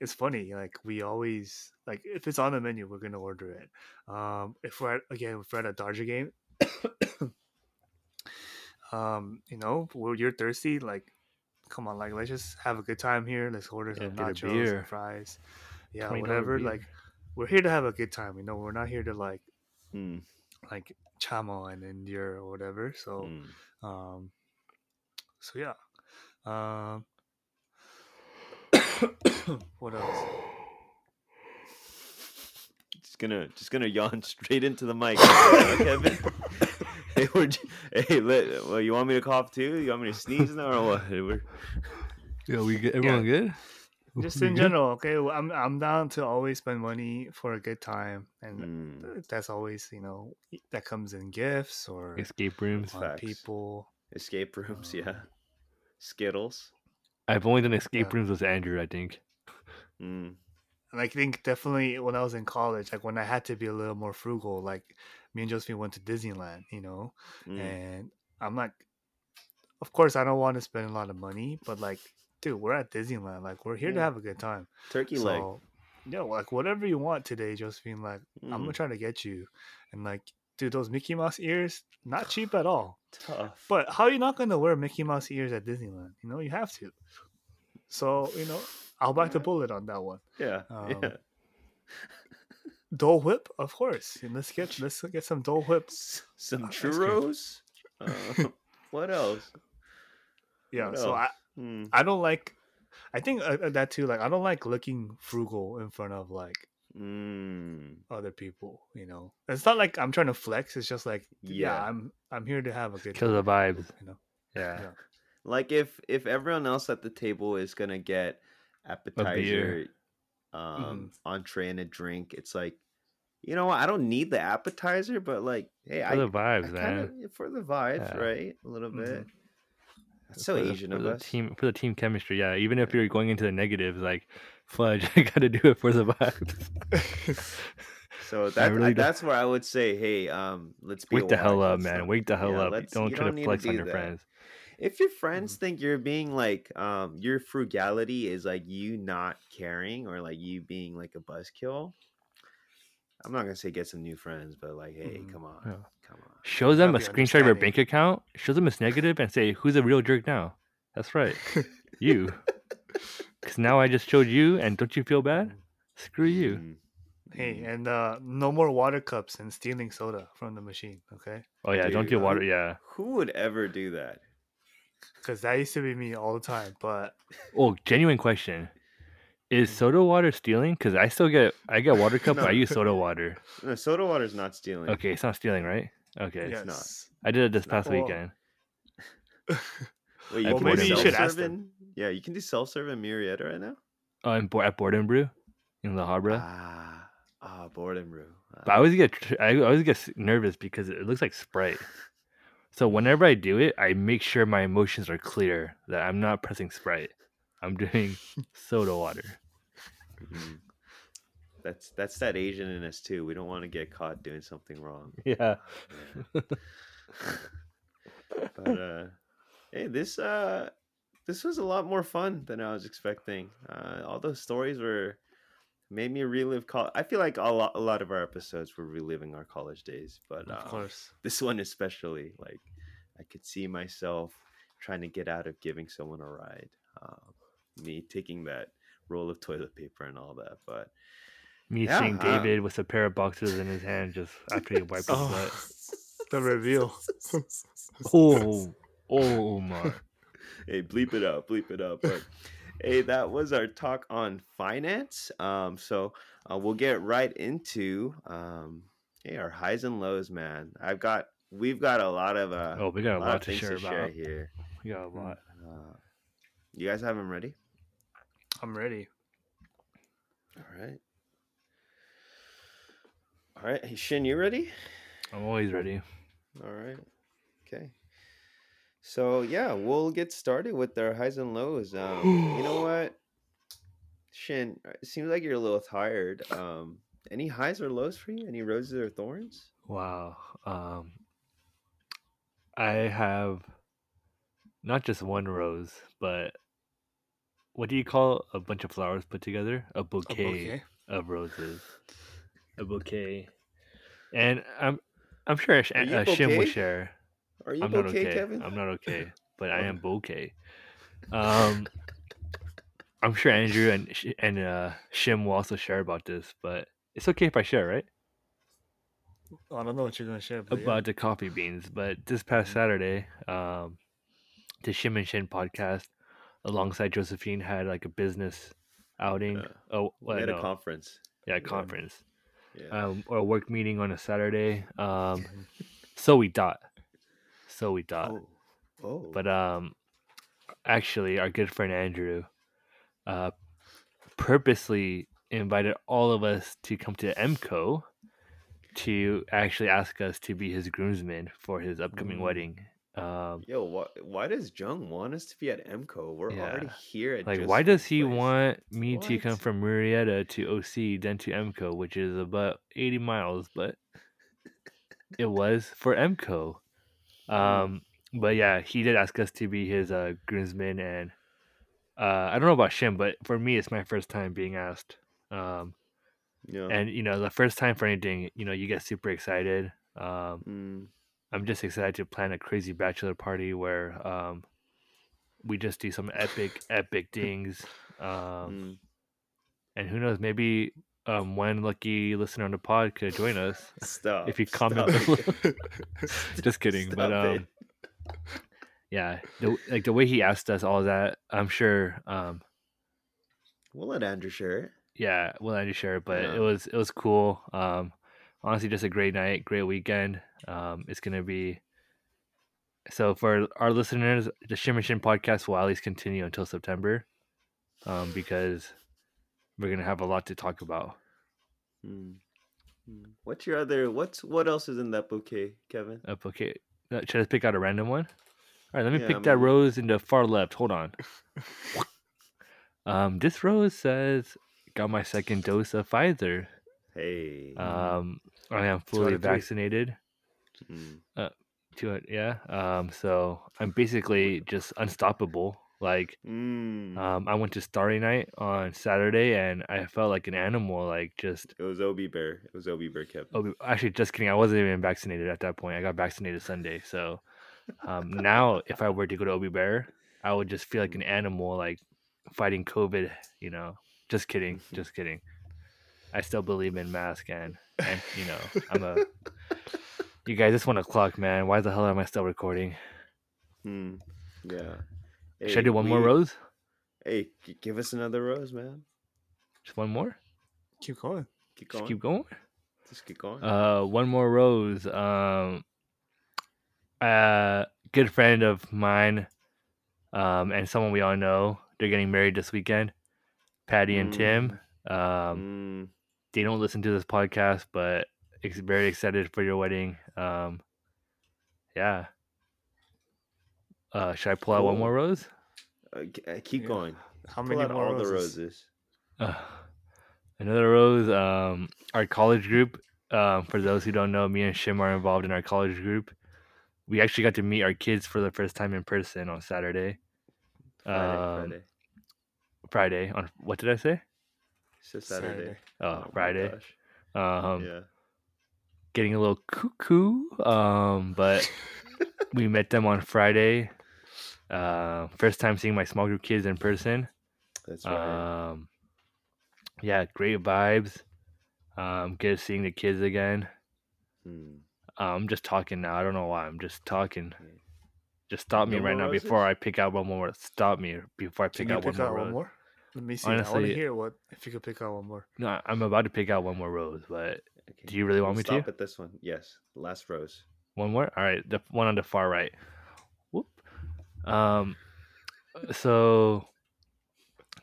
it's funny, like we always like if it's on the menu, we're gonna order it. Um, if we're at, again if we're at a Dodger game, um, you know, when you're thirsty, like, come on, like, let's just have a good time here. Let's order some a nachos and fries. Yeah, whatever. Like, we're here to have a good time. You know, we're not here to like, Mm, like, chamo and endure or whatever. So, mm. um, so yeah. Um, what else? Just gonna just gonna yawn straight into the mic, Kevin. hey, we're, hey, let, well, you want me to cough too? You want me to sneeze now or what? We're, Yeah, we good. Everyone good? Just in general, okay. I'm I'm down to always spend money for a good time, and mm, that's always you know that comes in gifts or Escape rooms. people. escape rooms, Uh, yeah. Skittles. I've only done escape Yeah. rooms with Andrew. I think. Mm, And I think definitely when I was in college, like when I had to be a little more frugal, like me and Josephine went to Disneyland, you know, mm. and I'm like, of course I don't want to spend a lot of money, but like, dude, we're at Disneyland, like we're here to have a good time. Turkey leg. So, yeah, like whatever you want today, Josephine, like I'm Mm, gonna try to get you, and like, dude, those Mickey Mouse ears, not cheap at all. tough. But how are you not gonna wear Mickey Mouse ears at Disneyland? You know, you have to. So you know, I'll bite the bullet on that one. yeah, um, yeah. Dole Whip, of course. And let's get let's get some Dole Whips. Some churros. Uh, what else? Yeah. What So else? I Mm, I don't like. I think uh, uh, that too. Like I don't like looking frugal in front of like mm, other people. You know, it's not like I'm trying to flex. It's just like yeah, Yeah. I'm I'm here to have a good Kill time. the vibes. You know. Yeah. Yeah. like if if everyone else at the table is gonna get appetizer, um, entree, and a drink, it's like, you know what? I don't need the appetizer, but like, hey, For I, the I vibes, kind man. of for the vibes, Yeah. right? A little bit. Mhm. That's so the- Asian for of the us. Team for the team chemistry. Yeah. Even if you're going into the negatives, like fudge, I gotta do it for the vibes. So that really that's where I would say, hey, um, let's be Wake the hell up, man. not- Wake the hell yeah, up. Don't try don't to flex on do your that. friends. If your friends think you're being like, um, your frugality is like you not caring or like you being like a buzzkill. I'm not gonna say get some new friends, but like, hey, Mhm. come on, Yeah. Come on. Show them a screenshot of your bank account. Show them it's negative and say, "Who's a real jerk now?" That's right, you. Because now I just showed you, and don't you feel bad? Screw you. Mm, Hey, mm. and uh no more water cups and stealing soda from the machine, okay? Oh yeah, don't get water. Yeah. who would ever do that? Because that used to be me all the time. But Oh, genuine question: Is soda water stealing? Because I still get I get water cup, but I use soda water. No, soda water is not stealing. Okay, it's not stealing, right? Okay, It's not. I did it this past Well, weekend. Wait, you Well, maybe you should ask self-serve in- Yeah, you can do self-serve in Murrieta right now. Oh, in Bo- at Board and Brew in La Habra. Ah, ah, board and brew. But I always get I always get nervous because it looks like Sprite. So whenever I do it, I make sure my emotions are clear that I'm not pressing Sprite. I'm doing soda water. Mhm. That's that's that Asian in us too. We don't want to get caught doing something wrong. Yeah. Yeah. but uh, hey, this uh, this was a lot more fun than I was expecting. Uh, all those stories were made me relive. Col- I feel like a lot, a lot of our episodes were reliving our college days, but Of um, course. this one especially, like I could see myself trying to get out of giving someone a ride. Um, me taking that roll of toilet paper and all that, but Me Yeah, seeing uh, David with a pair of boxes in his hand just after he wiped his Oh, butt. the reveal. Oh, oh my. hey, bleep it up, bleep it up. But hey, that was our talk on finance. Um, so uh, we'll get right into um, hey, our highs and lows, man. I've got, we've got a lot of uh, Oh, we got a lot lot to share to share here. We got a lot. Uh, you guys have them ready? I'm ready. All right. All right, Shin, you ready? I'm always ready. All right. Okay. So yeah, we'll get started with our highs and lows. Um, you know what, Shin? uh, It seems like you're a little tired. Um, any highs or lows for you? Any roses or thorns? Wow. Um, I have not just one rose, but what do you call a bunch of flowers put together? A A bouquet, bouquet. of roses. A bouquet. And I'm I'm sure Sh- uh, Shim will share. Are you I'm not okay, okay. Kevin? I'm not okay, but I Oh. am okay. Um, I'm sure Andrew and and uh, Shim will also share about this, but it's okay if I share, right? I don't know what you're gonna share, but About the coffee beans. But this past Mhm. Saturday, um, the Shim and Shin podcast, alongside Josephine, had like a business outing. Yeah. Oh, We had no, a conference. yeah, yeah. conference. Yeah. Um, or a work meeting on a Saturday. Um, so we thought. So we thought. oh. Oh. But um, actually, our good friend Andrew, uh, purposely invited all of us to come to MCO to actually ask us to be his groomsmen for his upcoming Mm. wedding. Um, Yo, why, why does Jung want us to be at MCO? We're already here at like, why does he place. want me to come from Murrieta to OC, then to MCO, which is about 80 miles, but it was for MCO. Um, but yeah, he did ask us to be his uh, groomsmen, and uh, I don't know about Shim, but for me, it's my first time being asked. Um, Yeah. and you know, the first time for anything, you know, you get super excited. Um, Mm, I'm just excited to plan a crazy bachelor party where um, we just do some epic, epic things. Um, mm. and who knows, maybe um, one lucky listener on the pod could join us. Stop. if you comment stop below. just kidding, but Stop it. um, yeah, the, like the way he asked us all that, I'm sure. Um, we'll let Andrew share it. yeah, we'll let just share it, but Yeah. it was it was cool. Um, honestly, just a great night, great weekend. Um, it's gonna be. So for our listeners, the Shim and Shin podcast will at least continue until September, um, because we're gonna have a lot to talk about. Mm. Mm. What's your other? What's what else is in that bouquet, Kevin? Uh, okay, uh, should I pick out a random one? All right, let me Yeah, pick that maybe. rose in the far left. Hold on. um, this rose says, "Got my second dose of Pfizer. Hey. Um, I am fully vaccinated. Mm. To it, yeah. Um, so I'm basically just unstoppable. Like, Mm. um, I went to Starry Night on Saturday, and I felt like an animal. Like, just it was Obi Bear. It was Obi Bear, Kevin. Oh, actually, just kidding. I wasn't even vaccinated at that point. I got vaccinated Sunday. So um, now, if I were to go to Obi Bear, I would just feel like an animal, like fighting COVID. You know, just kidding, just kidding. I still believe in mask and and you know, I'm a. You guys, it's one o'clock, man. Why the hell am I still recording? Mm. Yeah. Should I do one more rose? Hey, give us another rose, man. Just one more? keep going. Keep Just going. keep going. Just keep going. Uh, one more rose. Um, a good friend of mine, um, and someone we all know. They're getting married this weekend. Patty and Tim. Um, Mm. They don't listen to this podcast, but ex- very excited for your wedding. Um, yeah. Uh, should I pull out one more rose? Uh, uh, keep Yeah. going. How Pull many out more all roses? the roses. Uh, another rose. Um, our college group. Um, for those who don't know, me and Shim are involved in our college group. We actually got to meet our kids for the first time in person on Saturday, Friday. Um, Friday. Friday. On what did I say? It's Saturday. Saturday. Oh, my Friday. Um, yeah. getting a little cuckoo. Um, but we met them on Friday. Uh, first time seeing my small group kids in person. That's right. Um, yeah, great vibes. Um, good seeing the kids again. Hmm. I'm just talking now. I don't know why. I'm just talking. Just stop me No right now before? I pick out one more. Stop me before I Can pick you out pick one out more. one more? Let me see. I want Honestly- to hear what if you could pick out one more. No, I'm about to pick out one more rose, but Okay. do you really want We'll me stop to? Stop at this one. Yes. Last rose. One more. All right, the one on the far right. Whoop. Um. So,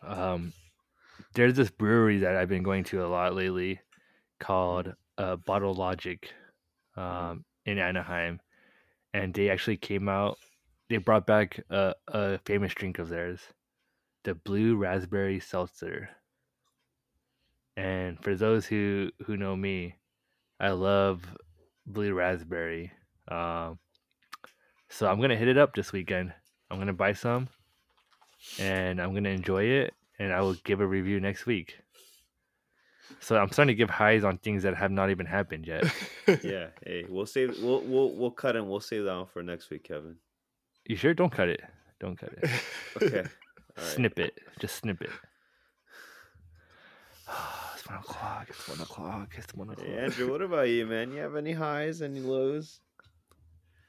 um, there's this brewery that I've been going to a lot lately, called uh, Bottle Logic, um, in Anaheim, and they actually came out. They brought back a, a famous drink of theirs, the Blue Raspberry Seltzer. And for those who who know me, I love blue raspberry. Um, so I'm gonna hit it up this weekend. I'm gonna buy some, and I'm gonna enjoy it, and I will give a review next week. So I'm starting to give highs on things that have not even happened yet. Yeah. Hey, we'll save. We'll we'll we'll cut and we'll save that one for next week, Kevin. You sure? Don't cut it. Don't cut it. Okay. All right. Snip it. Just snip it. it's one o'clock. It's one o'clock. It's one o'clock. Hey, Andrew, what about you, man? You have any highs, any lows?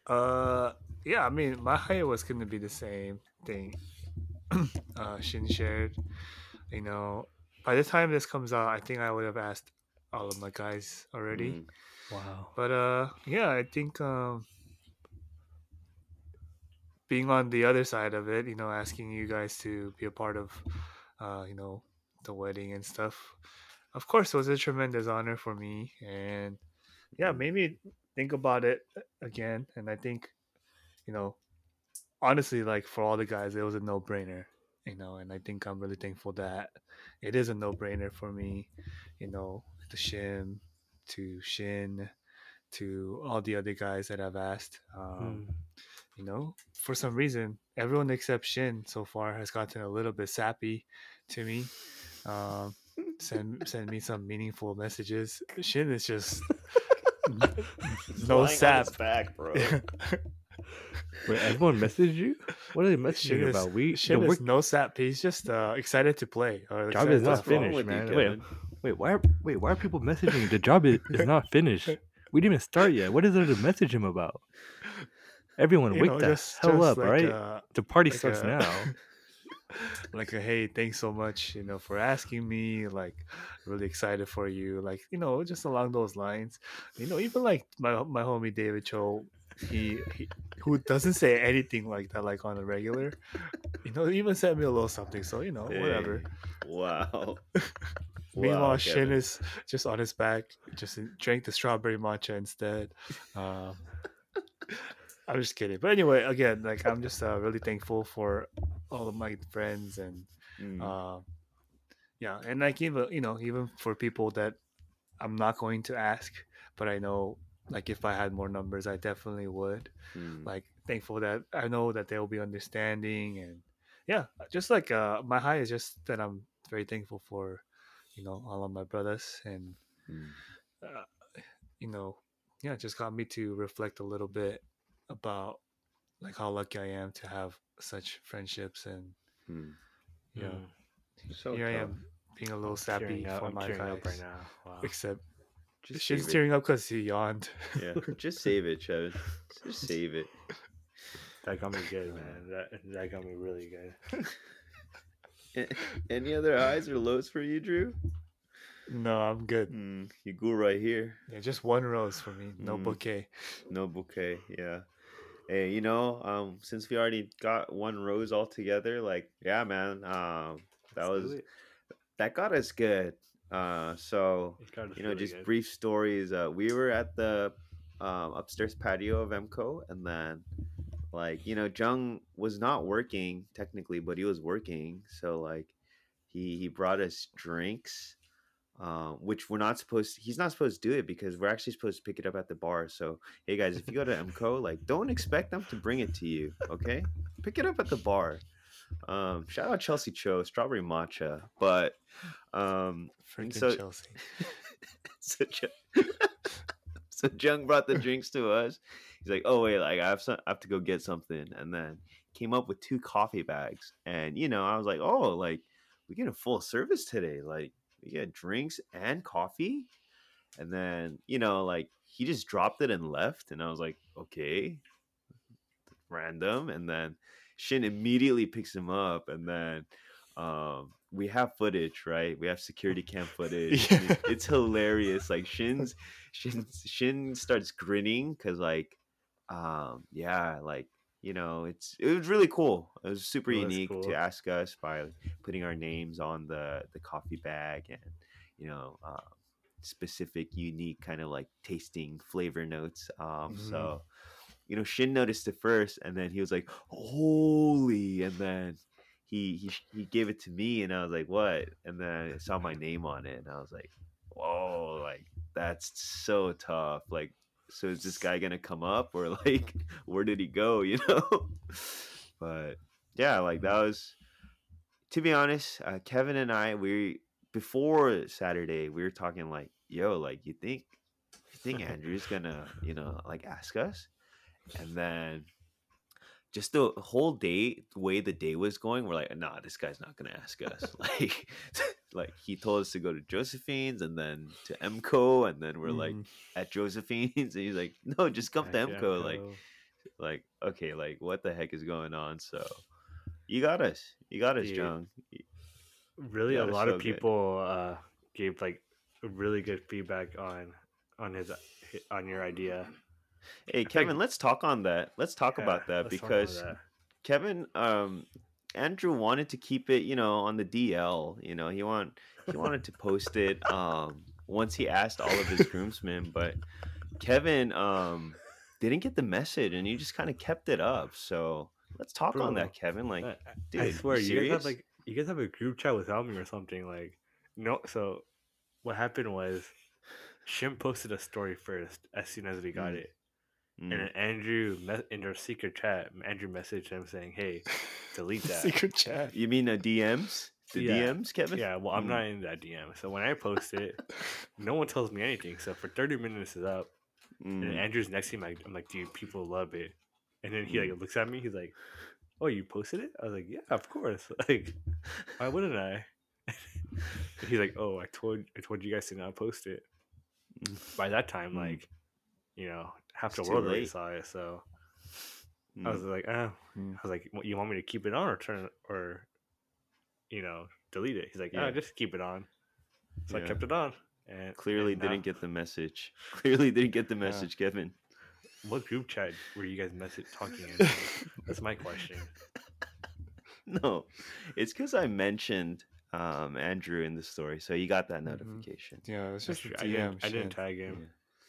Uh, yeah. I mean, my high was gonna be the same thing. uh, Shin shared. You know, by the time this comes out, I think I would have asked all of my guys already. Mm, Wow. But uh, yeah, I think um, being on the other side of it, you know, asking you guys to be a part of, uh, you know, the wedding and stuff. Of course, it was a tremendous honor for me, and yeah, maybe think about it again. And I think, you know, honestly, like for all the guys, it was a no-brainer. You know, and I think I'm really thankful that it is a no-brainer for me. You know, to Shim, to Shin, to all the other guys that I've asked. Um, Mm. You know, for some reason, everyone except Shin so far has gotten a little bit sappy to me. Um, send send me some meaningful messages. Shin is just no lying sap. back, bro. Wait, everyone messaged you? What are they messaging Shin is, about? We Shin the is no sap. He's just uh, excited to play. Or job is not have What's wrong fun. finished, with you, man. Wait, wait, why are wait, why are people messaging? The job is, is not finished. We didn't even start yet. What is there to message him about? Everyone, You wake know, the just- hell just up, like, right? uh, the party like starts a- now. like a hey thanks so much you know for asking me like really excited for you like you know just along those lines you know even like my my homie david cho he, he who doesn't say anything like that like on a regular you know even sent me a little something so you know whatever Wow. meanwhile Wow, shin is just on his back just drank the strawberry matcha instead um i'm just kidding but anyway again like i'm just uh, really thankful for all of my friends and Mm, uh, yeah and like even you know even for people that i'm not going to ask but i know like if i had more numbers i definitely would. Mm, like thankful that i know that they'll be understanding and yeah just like uh my high is just that i'm very thankful for you know all of my brothers and mm. uh, you know yeah just got me to reflect a little bit about like how lucky i am to have such friendships and Mm. yeah Mm, So here i am being a little I'm sappy tearing up- for I'm my tearing guys up right now. Wow. except Just she's save it. tearing up because he yawned Yeah, just save it, Chevin. Just save it. That got me good, man. That that got me really good. Any other highs or lows for you, Drew? no i'm good Mm, you go right here. yeah just one rose for me no Mm. bouquet No bouquet. Yeah. Hey, you know, um, since we already got one rose all together, like, yeah, man, um, that Let's was that got us good. Uh, so It got us you know, really just good. brief stories. Uh, we were at the um, upstairs patio of MCO, and then like you know, Jung was not working technically, but he was working. So like, he he brought us drinks, um, which we're not supposed. To, he's not supposed to do it because we're actually supposed to pick it up at the bar. So hey guys, if you go to MCO, like, don't expect them to bring it to you. Okay, pick it up at the bar. Um, shout out Chelsea Cho, strawberry matcha, but um, freaking so- chelsea so Jung, so Jung brought the drinks to us. He's like, "Oh wait, like I have some, I have to go get something," and then came up with two coffee bags. And you know, I was like, "Oh, like we get a full service today. Like we get drinks and coffee." And then you know, like he just dropped it and left, and I was like, "Okay, random." And then Shin immediately picks him up, and then um we have footage right we have security cam footage Yeah. It- it's hilarious like shin's shin shin starts grinning because like um yeah like you know it's it was really cool it was super that's unique cool. to ask us by putting our names on the the coffee bag and you know uh, specific unique kind of like tasting flavor notes um Mhm. so you know shin noticed it first and then he was like holy and then he he he gave it to me and I was like, "What?" And then I saw my name on it and I was like, "Whoa, like that's so tough." Like so is this guy going to come up or like where did he go, you know? but yeah, like that was to be honest, uh, Kevin and I we before Saturday, we were talking like, yo, like you think you think Andrew's gonna, you know, like ask us? And then just the whole day, the way the day was going, we're like, nah, this guy's not gonna ask us. like, like he told us to go to Josephine's and then to MCO, and then we're like Mhm. at Josephine's, and he's like, no, just come to MCO. Like, like okay, like what the heck is going on? So you got us, you got us, Dude. John. really, that a lot so of people uh, gave like really good feedback on on his on your idea. Hey, Kevin, let's talk on that. Let's talk Yeah, about that let's about because that. Kevin, um, Andrew wanted to keep it, you know, on the DL. You know, he want he wanted to post it um once he asked all of his groomsmen, but Kevin um didn't get the message and he just kind of kept it up. So let's talk on that, Kevin. Like, I- dude, I you swear, you, guys have like you guys have a group chat without me or something. Like, no. So, what happened was, Shim posted a story first as soon as we got Mm. it, mm, and then Andrew me- in our secret chat, Andrew messaged him saying, "Hey, delete that." Secret chat. you mean the DMs? The Yeah. DMs, Kevin? yeah, well, I'm Mm. not in that DM. So when I post it, no one tells me anything. So for 30 minutes is up, and Mm. Andrew's next to me. I'm like, dude, people love it. And then he Mm. like looks at me. He's like, "Oh, you posted it?" I was like, "Yeah, of course." Like, why wouldn't I? he's like, "Oh, I told I told you guys to not post it." Mm. By that time, Mm. like, you know, half the It's too world already saw it. So Mm. I was like, "Ah." Mm. I was like, "What, "You want me to keep it on or turn it or, you know, delete it?" He's like, "Ah, Yeah. just keep it on." So I kept it on. And Clearly and didn't get the message. Clearly didn't get the Yeah. message, Kevin. What group chat were you guys message talking in? That's my question. No, it's because I mentioned um, Andrew in the story, so you got that Mhm. notification. Yeah, it's just a true. I DM. didn't, I didn't tag him. Yeah.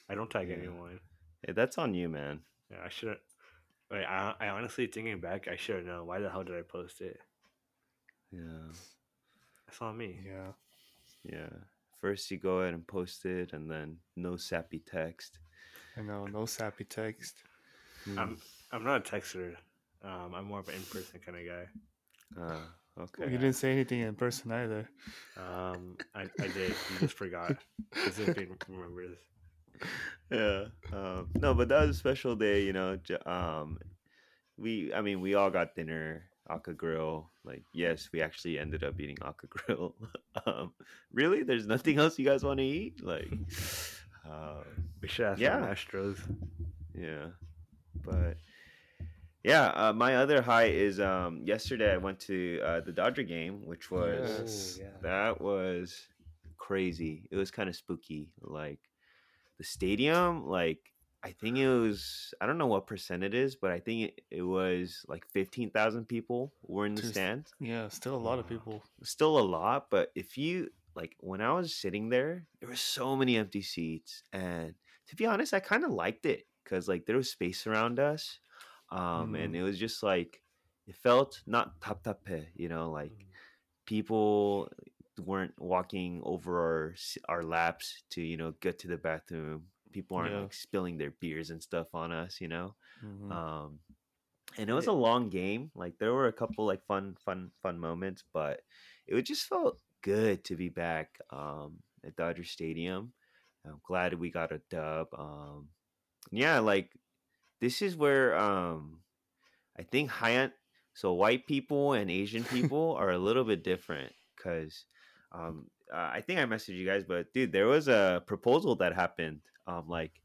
I don't tag Yeah. anyone. Hey, that's on you, man. Yeah, I shouldn't. Wait, I, I honestly thinking back, I should have known. Why the hell did I post it? Yeah, That's on me. Yeah. yeah. First, you go ahead and post it, and then no sappy text. I know. No sappy text. Hmm. I'm I'm not a texter. Um, I'm more of an in-person kind of guy. Uh, okay. You didn't say anything in person either. Um, I, I did. You just forgot. This is being remembers. yeah. Um, no, but that was a special day, you know. j- Um, we, I mean, we all got dinner, Aka Grill. Like, yes, we actually ended up eating Aka Grill. um, really? There's nothing else you guys want to eat? Like, um, We should ask Yeah. yeah. Astros. yeah. But yeah, uh, my other high is um, yesterday I went to uh, the Dodger game, which was Yes. yeah. that was crazy. It was kind of spooky. Like the stadium, like I think it was I don't know what percent it is, but I think it, it was like fifteen thousand people were in the stands. Yeah, still a lot of people. Still a lot, but if you like when I was sitting there, there were so many empty seats, and to be honest, I kind of liked it because like there was space around us, um, and Mm. it was just like it felt not tap tape, you know, like Mm. people weren't walking over our our laps to you know get to the bathroom. People aren't Yeah. like spilling their beers and stuff on us, you know. Mhm. Um, and it was a long game. Like there were a couple like fun, fun, fun moments, but it just felt good to be back um, at Dodger Stadium. I'm glad we got a dub. Um, yeah, like this is where um, I think high so white people and Asian people are a little bit different because um, uh, I think I messaged you guys, but dude, there was a proposal that happened um, like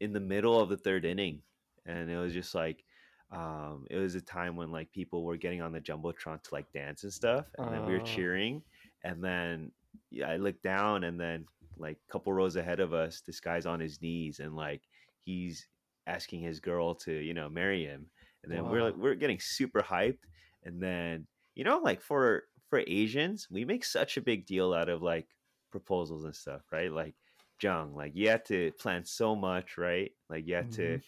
in the middle of the third inning, and it was just like um, it was a time when like people were getting on the jumbotron to like dance and stuff, and then we were Oh. cheering, and then yeah, I looked down, and then like a couple rows ahead of us, this guy's on his knees, and like he's asking his girl to you know marry him, and then we're like we're getting super hyped, and then you know like for for Asians, we make such a big deal out of like proposals and stuff, right? Like Jung, like you had to plan so much, right? Like you had to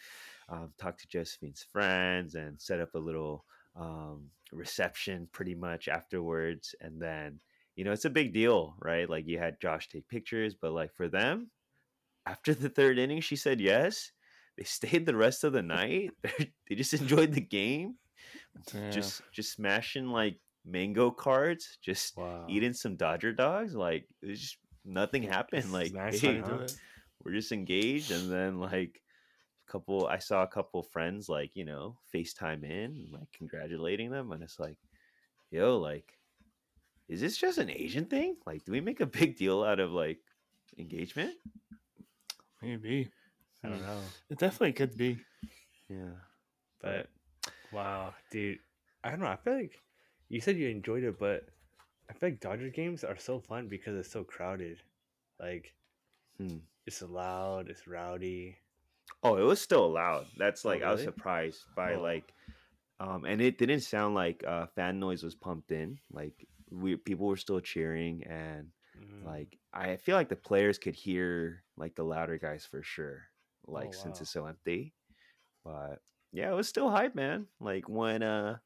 um, talk to Josephine's friends and set up a little um, reception pretty much afterwards. And then, you know, it's a big deal, right? Like you had Josh take pictures, but like for them, after the third inning, she said yes. They stayed the rest of the night. they just enjoyed the game Yeah. just just smashing like mango cards, just Wow. eating some Dodger dogs. Like it was just nothing happened. Like Smash hey, huh? we're just engaged, and then like a couple, I saw a couple friends like you know FaceTime in, and, like congratulating them, and it's like, yo, like, is this just an Asian thing? Like, do we make a big deal out of like engagement? Maybe I don't hmm. know. it definitely could be. Yeah, But wow, dude, I don't know. I feel like you said you enjoyed it, but I feel like Dodger games are so fun because it's so crowded. Like, Hmm. it's loud, it's rowdy. Oh, it was still loud. That's Oh, like I was surprised by Oh. like, um, and it didn't sound like uh, fan noise was pumped in. Like we people were still cheering, and Mm. like I feel like the players could hear like the louder guys for sure. Like since wow. it's so empty, but yeah, it was still hype, man. Like when uh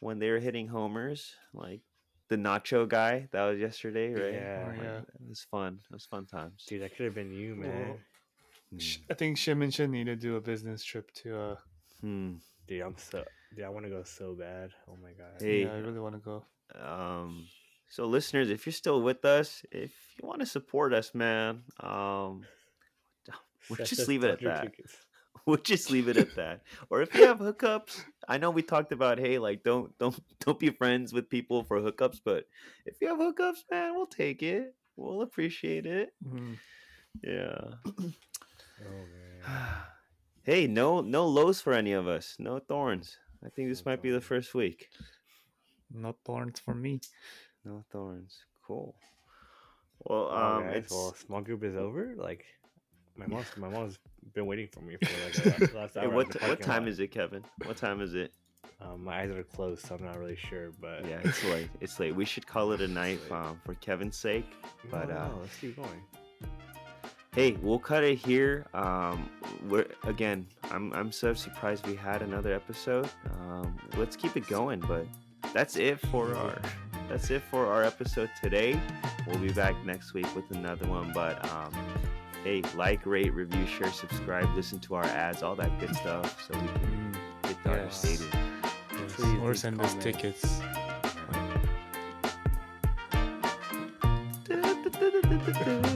when they were hitting homers, like the Nacho guy that was yesterday, right? Yeah. Oh, Like, yeah. it was fun. It was fun times. dude, that could have been you, man. Sh- I think Shim and Shin need to do a business trip to. uh Hmm. Dude, I'm so. Dude, I want to go so bad. Oh my god. Hey. Yeah, I really want to go. um so listeners if you're still with us if you want to support us man um we'll just leave it at that tickets. we'll just leave it at that or if you have hookups i know we talked about hey like don't don't don't be friends with people for hookups but if you have hookups man we'll take it. We'll appreciate it. Mhm. yeah. Oh man. hey no no lows for any of us. No thorns. I think this No might be the first week. No thorns for me. no thorns. Cool. Well um it's well, small group is over. Like, my mom's my mom's been waiting for me for like the last Hey, hour. what what time is it, Kevin? What time is it? Um, my eyes are closed, so I'm not really sure. But Yeah, it's late. It's late. We should call it a night um, for Kevin's sake. No, but, uh, no, let's keep going. Hey, we'll cut it here. Um, we're again. I'm I'm so surprised we had another episode. Um, let's keep it going. But that's it for our that's it for our episode today. We'll be back next week with another one. But um, hey, like, rate, review, share, subscribe, listen to our ads, all that good stuff, so we can get Dodger Yes. Stadium. Please or leave send us tickets. Da-da-da-da-da-da.